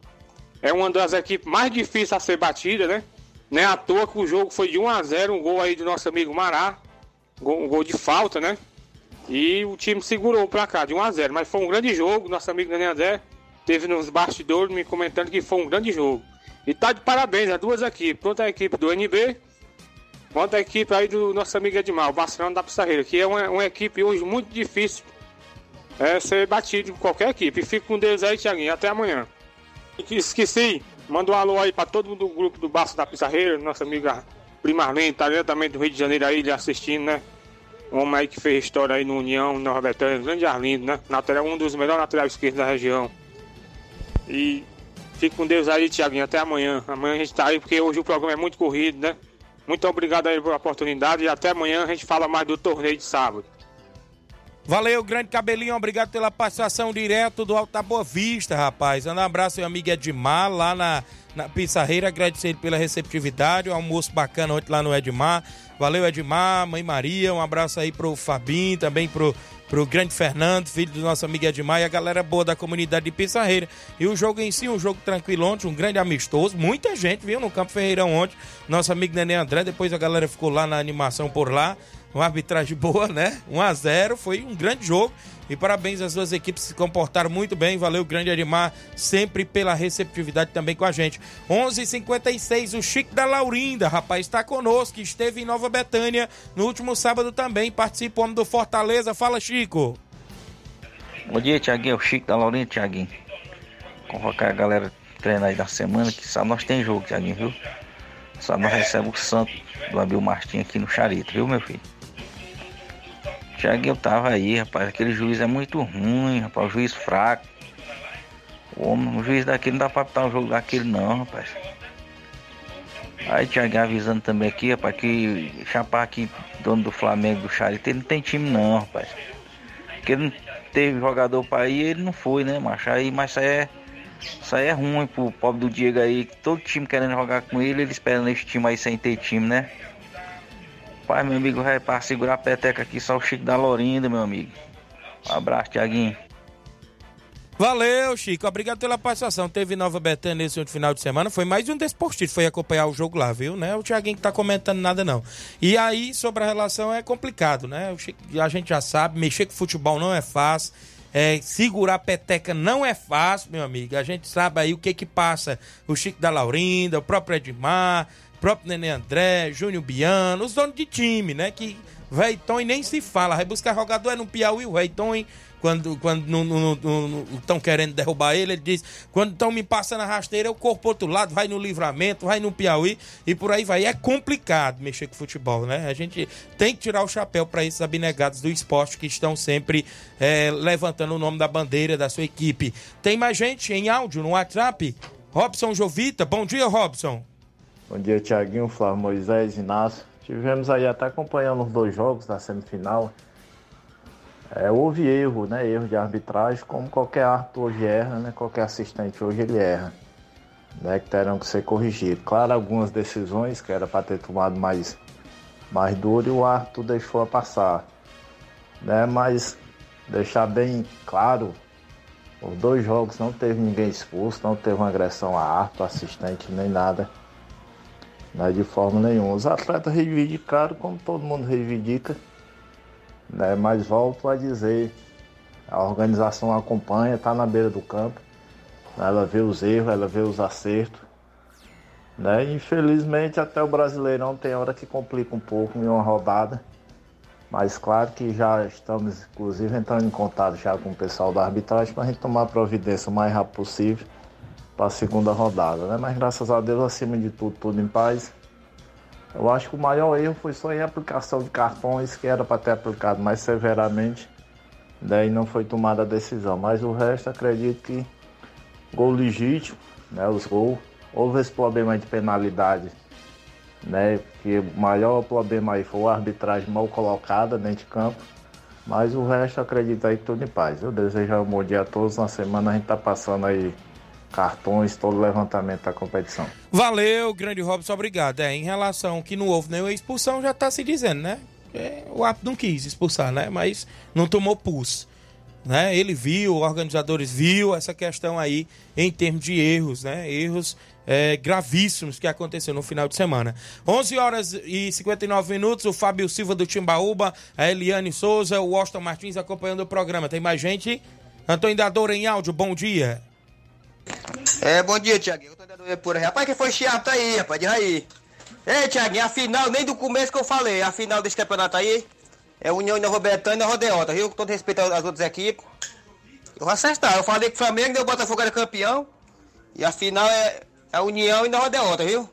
é uma das equipes mais difíceis a ser batida, né? Não é à toa que o jogo foi de 1 a 0 um gol aí do nosso amigo Mará, um gol de falta, né? E o time segurou o placar de 1 a 0 mas foi um grande jogo. Nosso amigo Daniel Zé teve nos bastidores me comentando que foi um grande jogo. E tá de parabéns as duas equipes, tanto a equipe do NB quanto a equipe aí do nosso amigo Edmar, o Barcelona da Pissarreira, que é uma, uma equipe hoje muito difícil é, ser batido com qualquer equipe. Fico com Deus aí, Tiaguinho. Até amanhã. Esqueci, manda um alô aí para todo mundo do grupo do Barça da Pissarreira, nossa amiga Primarlene, tá diretamente do Rio de Janeiro aí, assistindo, né? Homem aí que fez história aí no União, na Betânia, grande Arlindo, né? Lateral, um dos melhores laterais esquerdos da região. E fique com Deus aí, Tiaguinho. Até amanhã. Amanhã a gente tá aí porque hoje o programa é muito corrido, né? Muito obrigado aí pela oportunidade e até amanhã a gente fala mais do torneio de sábado. Valeu, grande cabelinho, obrigado pela participação direto do Alta Boa Vista, rapaz. Um abraço, meu amigo Edmar, lá na, na Pissarreira, agradecer pela receptividade, um almoço bacana ontem lá no Edmar. Valeu, Edmar, mãe Maria, um abraço aí pro Fabinho, também pro pro grande Fernando, filho do nosso amigo Edmar e a galera boa da comunidade de Pissarreira. E o jogo em si, um jogo tranquilo ontem, um grande amistoso, muita gente viu no Campo Ferreirão ontem, nosso amigo Nenê André, depois a galera ficou lá na animação por lá, uma arbitragem boa, né? 1 a 0 foi um grande jogo. E parabéns às duas equipes se comportaram muito bem. Valeu, grande Edmar, sempre pela receptividade também com a gente. 11:56 h 56 o Chico da Laurinda, rapaz, está conosco. Esteve em Nova Betânia no último sábado também. Participou do Fortaleza. Fala, Chico. Bom dia, Tiaguinho. O Chico da Laurinda, Tiaguinho. Convocar a galera treinar aí da semana, que sabe nós tem jogo, Tiaguinho, viu? Sabe nós recebemos o Santo do Abil Martins aqui no Charito, viu, meu filho? Eu tava aí, rapaz. Aquele juiz é muito ruim, rapaz. O juiz fraco. O, homem, o juiz daqui não dá pra apitar um jogo daquele, não, rapaz. Aí, Thiago, avisando também aqui, rapaz, que Chapar aqui, dono do Flamengo, do Charito, ele não tem time, não, rapaz. Porque ele não teve jogador pra ir, ele não foi, né, macho? Aí, mas isso aí é. Isso aí é ruim pro pobre do Diego aí. Todo time querendo jogar com ele, ele esperando esse time aí sem ter time, né? Pai, meu amigo, é para segurar a peteca aqui, só o Chico da Lorinda, meu amigo. Um abraço, Tiaguinho. Valeu, Chico. Obrigado pela participação. Teve Nova Betânia nesse final de semana. Foi mais um desportista. Foi acompanhar o jogo lá, viu? Né? O Tiaguinho que tá comentando nada, não. E aí, sobre a relação, é complicado, né? Chico, a gente já sabe, mexer com futebol não é fácil. É, segurar a peteca não é fácil, meu amigo. A gente sabe aí o que que passa. O Chico da Laurinda, o próprio Edmar, próprio Nenê André, Júnior Biano, os donos de time, né? Que Veiton nem se fala. Vai buscar jogador é no Piauí, o Veiton, quando quando estão querendo derrubar ele, ele diz: quando estão me passando a rasteira, eu corro pro outro lado, vai no livramento, vai no Piauí e por aí vai. É complicado mexer com futebol, né? A gente tem que tirar o chapéu para esses abnegados do esporte que estão sempre é, levantando o nome da bandeira da sua equipe. Tem mais gente em áudio no WhatsApp? Robson Jovita, bom dia, Robson. Bom dia, Tiaguinho, Flávio Moisés, Inácio. Tivemos aí até acompanhando os dois jogos da semifinal. É, houve erro, né? Erro de arbitragem, como qualquer árbitro hoje erra, né? Qualquer assistente hoje ele erra. Né, que terão que ser corrigidos. Claro, algumas decisões que era para ter tomado mais, mais duro e o árbitro deixou a passar. Né, mas deixar bem claro, os dois jogos não teve ninguém expulso, não teve uma agressão a árbitro, assistente, nem nada né, de forma nenhuma. Os atletas reivindicaram como todo mundo reivindica, né, mas volto a dizer, a organização acompanha, está na beira do campo, né, ela vê os erros, ela vê os acertos. Né, infelizmente até o Brasileirão tem hora que complica um pouco em uma rodada. Mas claro que já estamos, inclusive, entrando em contato já com o pessoal da arbitragem para a gente tomar providência o mais rápido possível para a segunda rodada, né? Mas graças a Deus, acima de tudo, tudo em paz. Eu acho que o maior erro foi só em aplicação de cartões, que era para ter aplicado mais severamente, daí não foi tomada a decisão. Mas o resto acredito que gol legítimo, né? Os gols. Houve esse problema de penalidade, né? Que o maior problema aí foi a arbitragem mal colocada dentro de campo. Mas o resto acredito aí tudo em paz. Eu desejo um bom dia a todos. Na semana a gente tá passando aí cartões, todo levantamento da competição. Valeu, grande Robson, obrigado. É, em relação que não houve nenhuma expulsão, já tá se dizendo, né? É, o árbitro não quis expulsar, né? Mas não tomou pulso. Né? Ele viu, organizadores viu essa questão aí em termos de erros, né? Erros é, gravíssimos que aconteceu no final de semana. 11 horas e 59 minutos, o Fábio Silva do Timbaúba, a Eliane Souza, o Austin Martins acompanhando o programa. Tem mais gente? Antônio Dador em áudio, bom dia. É, bom dia, Tiaguinho. Eu tô por aí. Rapaz, que foi chiado aí, rapaz, de aí. Ei, Tiaguinho, a final, nem do começo que eu falei, a final desse campeonato aí é União e Nova Betânia e Nova Deota, viu? Com todo respeito às outras equipes. Eu vou acertar. Eu falei que o Flamengo e o Botafogo era campeão. E a final é a União e Nova Deota, viu?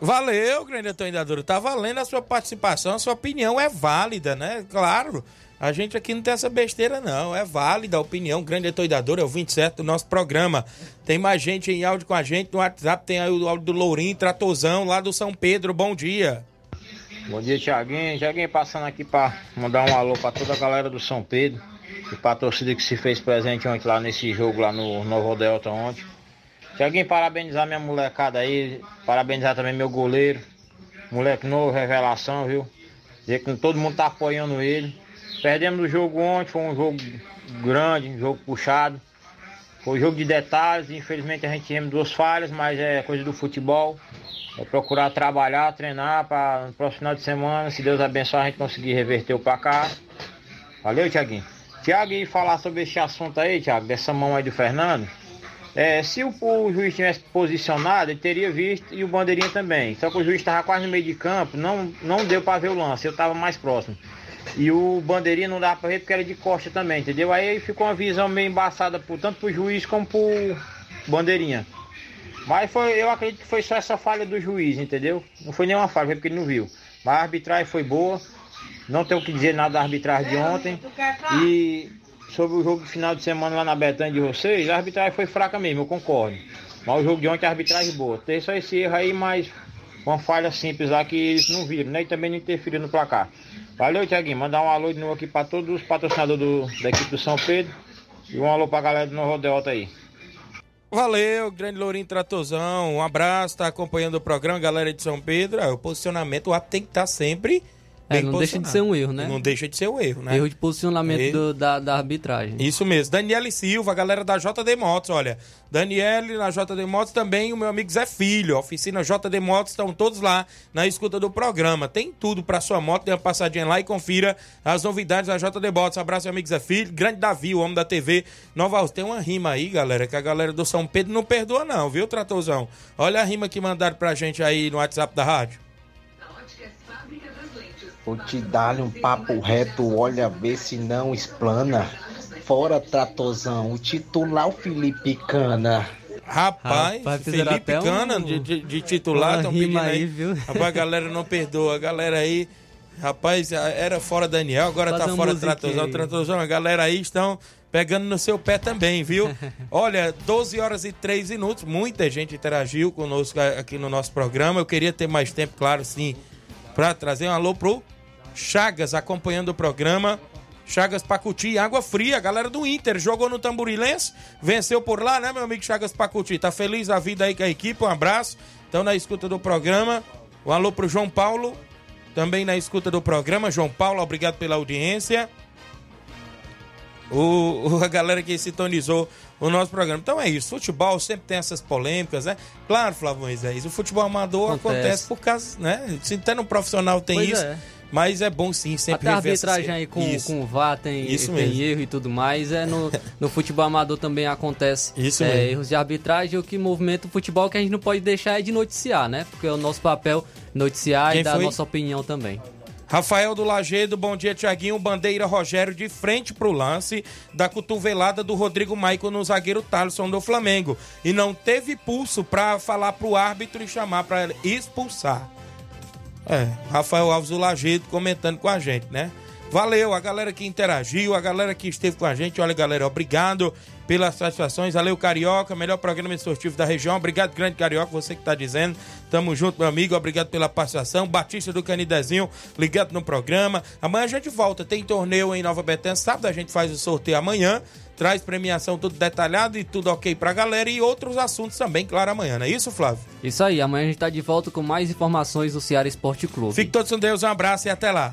Valeu, grande Antônio Dadoro. Tá valendo a sua participação, a sua opinião é válida, né? Claro. A gente aqui não tem essa besteira, não. É válida a opinião. Grande atoidador, é o 27 do nosso programa. Tem mais gente em áudio com a gente no WhatsApp. Tem aí o áudio do Lourinho, Tratozão, lá do São Pedro. Bom dia. Bom dia, Tiaguinho. Tiaguinho passando aqui para mandar um alô para toda a galera do São Pedro. E para a torcida que se fez presente ontem lá nesse jogo lá no Novo Delta ontem. Tiaguinho, parabenizar minha molecada aí. Parabenizar também meu goleiro. Moleque novo, revelação, viu? Dizer que todo mundo tá apoiando ele. Perdemos o jogo ontem, foi um jogo grande, um jogo puxado. Foi um jogo de detalhes, infelizmente a gente teve duas falhas, mas é coisa do futebol. É procurar trabalhar, treinar para no próximo final de semana, se Deus abençoar, a gente conseguir reverter o placar. Valeu, Tiaguinho. Tiago, e falar sobre esse assunto aí, Tiago, dessa mão aí do Fernando. É, se o, o, juiz tivesse posicionado, ele teria visto e o bandeirinha também. Só que o juiz estava quase no meio de campo, não, não deu para ver o lance, eu estava mais próximo. E o bandeirinha não dava pra ver porque era de costa também, entendeu? Aí ficou uma visão meio embaçada por, tanto pro juiz como pro bandeirinha. Mas foi, eu acredito que foi só essa falha do juiz, entendeu? Não foi nenhuma falha, foi porque ele não viu. Mas a arbitragem foi boa. Não tenho que dizer nada da arbitragem de ontem. E sobre o jogo de final de semana lá na Betânia de vocês, a arbitragem foi fraca mesmo, eu concordo. Mas o jogo de ontem a arbitragem boa. Tem só esse erro aí, mas uma falha simples lá que eles não viram, né? E também não interferiram no placar. Valeu, Tiaguinho. Mandar um alô de novo aqui para todos os patrocinadores do, da equipe do São Pedro. E um alô para a galera do Novo Delta aí. Valeu, grande Lourinho Tratozão. Um abraço, tá acompanhando o programa, galera de São Pedro. É, o posicionamento o tem que estar tá sempre. É, não deixa de ser um erro, né? Não deixa de ser um erro, né? Erro de posicionamento erro. Do, da, da arbitragem. Isso mesmo. Daniele Silva, galera da JD Motos, olha. Daniele na JD Motos também, o meu amigo Zé Filho. Oficina JD Motos, estão todos lá na escuta do programa. Tem tudo para sua moto, dê uma passadinha lá e confira as novidades da JD Motos. Abraço, meu amigo Zé Filho. Grande Davi, o homem da TV Nova Tem uma rima aí, galera, que a galera do São Pedro não perdoa, não, viu, Tratorzão? Olha a rima que mandaram pra gente aí no WhatsApp da rádio. Vou te dar um papo reto, olha, vê se não explana. Fora Tratozão, o titular o Felipe Cana. Rapaz, Rapaz Felipe Cana um... de, de, de, titular, estão pedindo aí. aí viu? Rapaz, a galera não perdoa. A galera aí, rapaz, era fora Daniel, agora Faz tá fora Tratozão. Tratozão, a galera aí estão pegando no seu pé também, viu? Olha, 12 horas e 3 minutos, muita gente interagiu conosco aqui no nosso programa. Eu queria ter mais tempo, claro, sim, para trazer um alô pro Chagas acompanhando o programa. Chagas Pacuti, água fria, galera do Inter, jogou no Tamborilense, venceu por lá, né, meu amigo Chagas Pacuti? Tá feliz a vida aí com a equipe, um abraço. Estão na escuta do programa. Um alô pro João Paulo, também na escuta do programa. João Paulo, obrigado pela audiência. O, a galera que sintonizou o nosso programa. Então é isso, futebol sempre tem essas polêmicas, né? Claro, Flávio Moisés, o futebol amador acontece, acontece por causa, né? Se até no profissional tem pois isso. É. Mas é bom sim, sempre Até a arbitragem aí com, com o VAR tem, Isso tem erro e tudo mais. É no, no futebol amador também acontece Isso é, erros de arbitragem. O que movimenta o futebol que a gente não pode deixar é de noticiar, né? Porque é o nosso papel noticiar Quem e dar foi? a nossa opinião também. Rafael do Lagedo, bom dia, Tiaguinho. Bandeira Rogério de frente pro lance da cotovelada do Rodrigo Maico no zagueiro Thaleson do Flamengo. E não teve pulso para falar pro árbitro e chamar para expulsar. É, Rafael Alves do Lagedo comentando com a gente, né? Valeu, a galera que interagiu, a galera que esteve com a gente. Olha, galera, obrigado pelas satisfações. Valeu, Carioca, melhor programa esportivo da região. Obrigado, grande Carioca, você que tá dizendo. Tamo junto, meu amigo. Obrigado pela participação. Batista do Canidezinho, ligado no programa. Amanhã a gente volta. Tem torneio em Nova Betânia. Sábado a gente faz o sorteio amanhã. Traz premiação tudo detalhado e tudo ok pra galera. E outros assuntos também, claro, amanhã. Não é isso, Flávio? Isso aí, amanhã a gente tá de volta com mais informações do Ceará Esporte Clube. Fique todos com Deus, um abraço e até lá.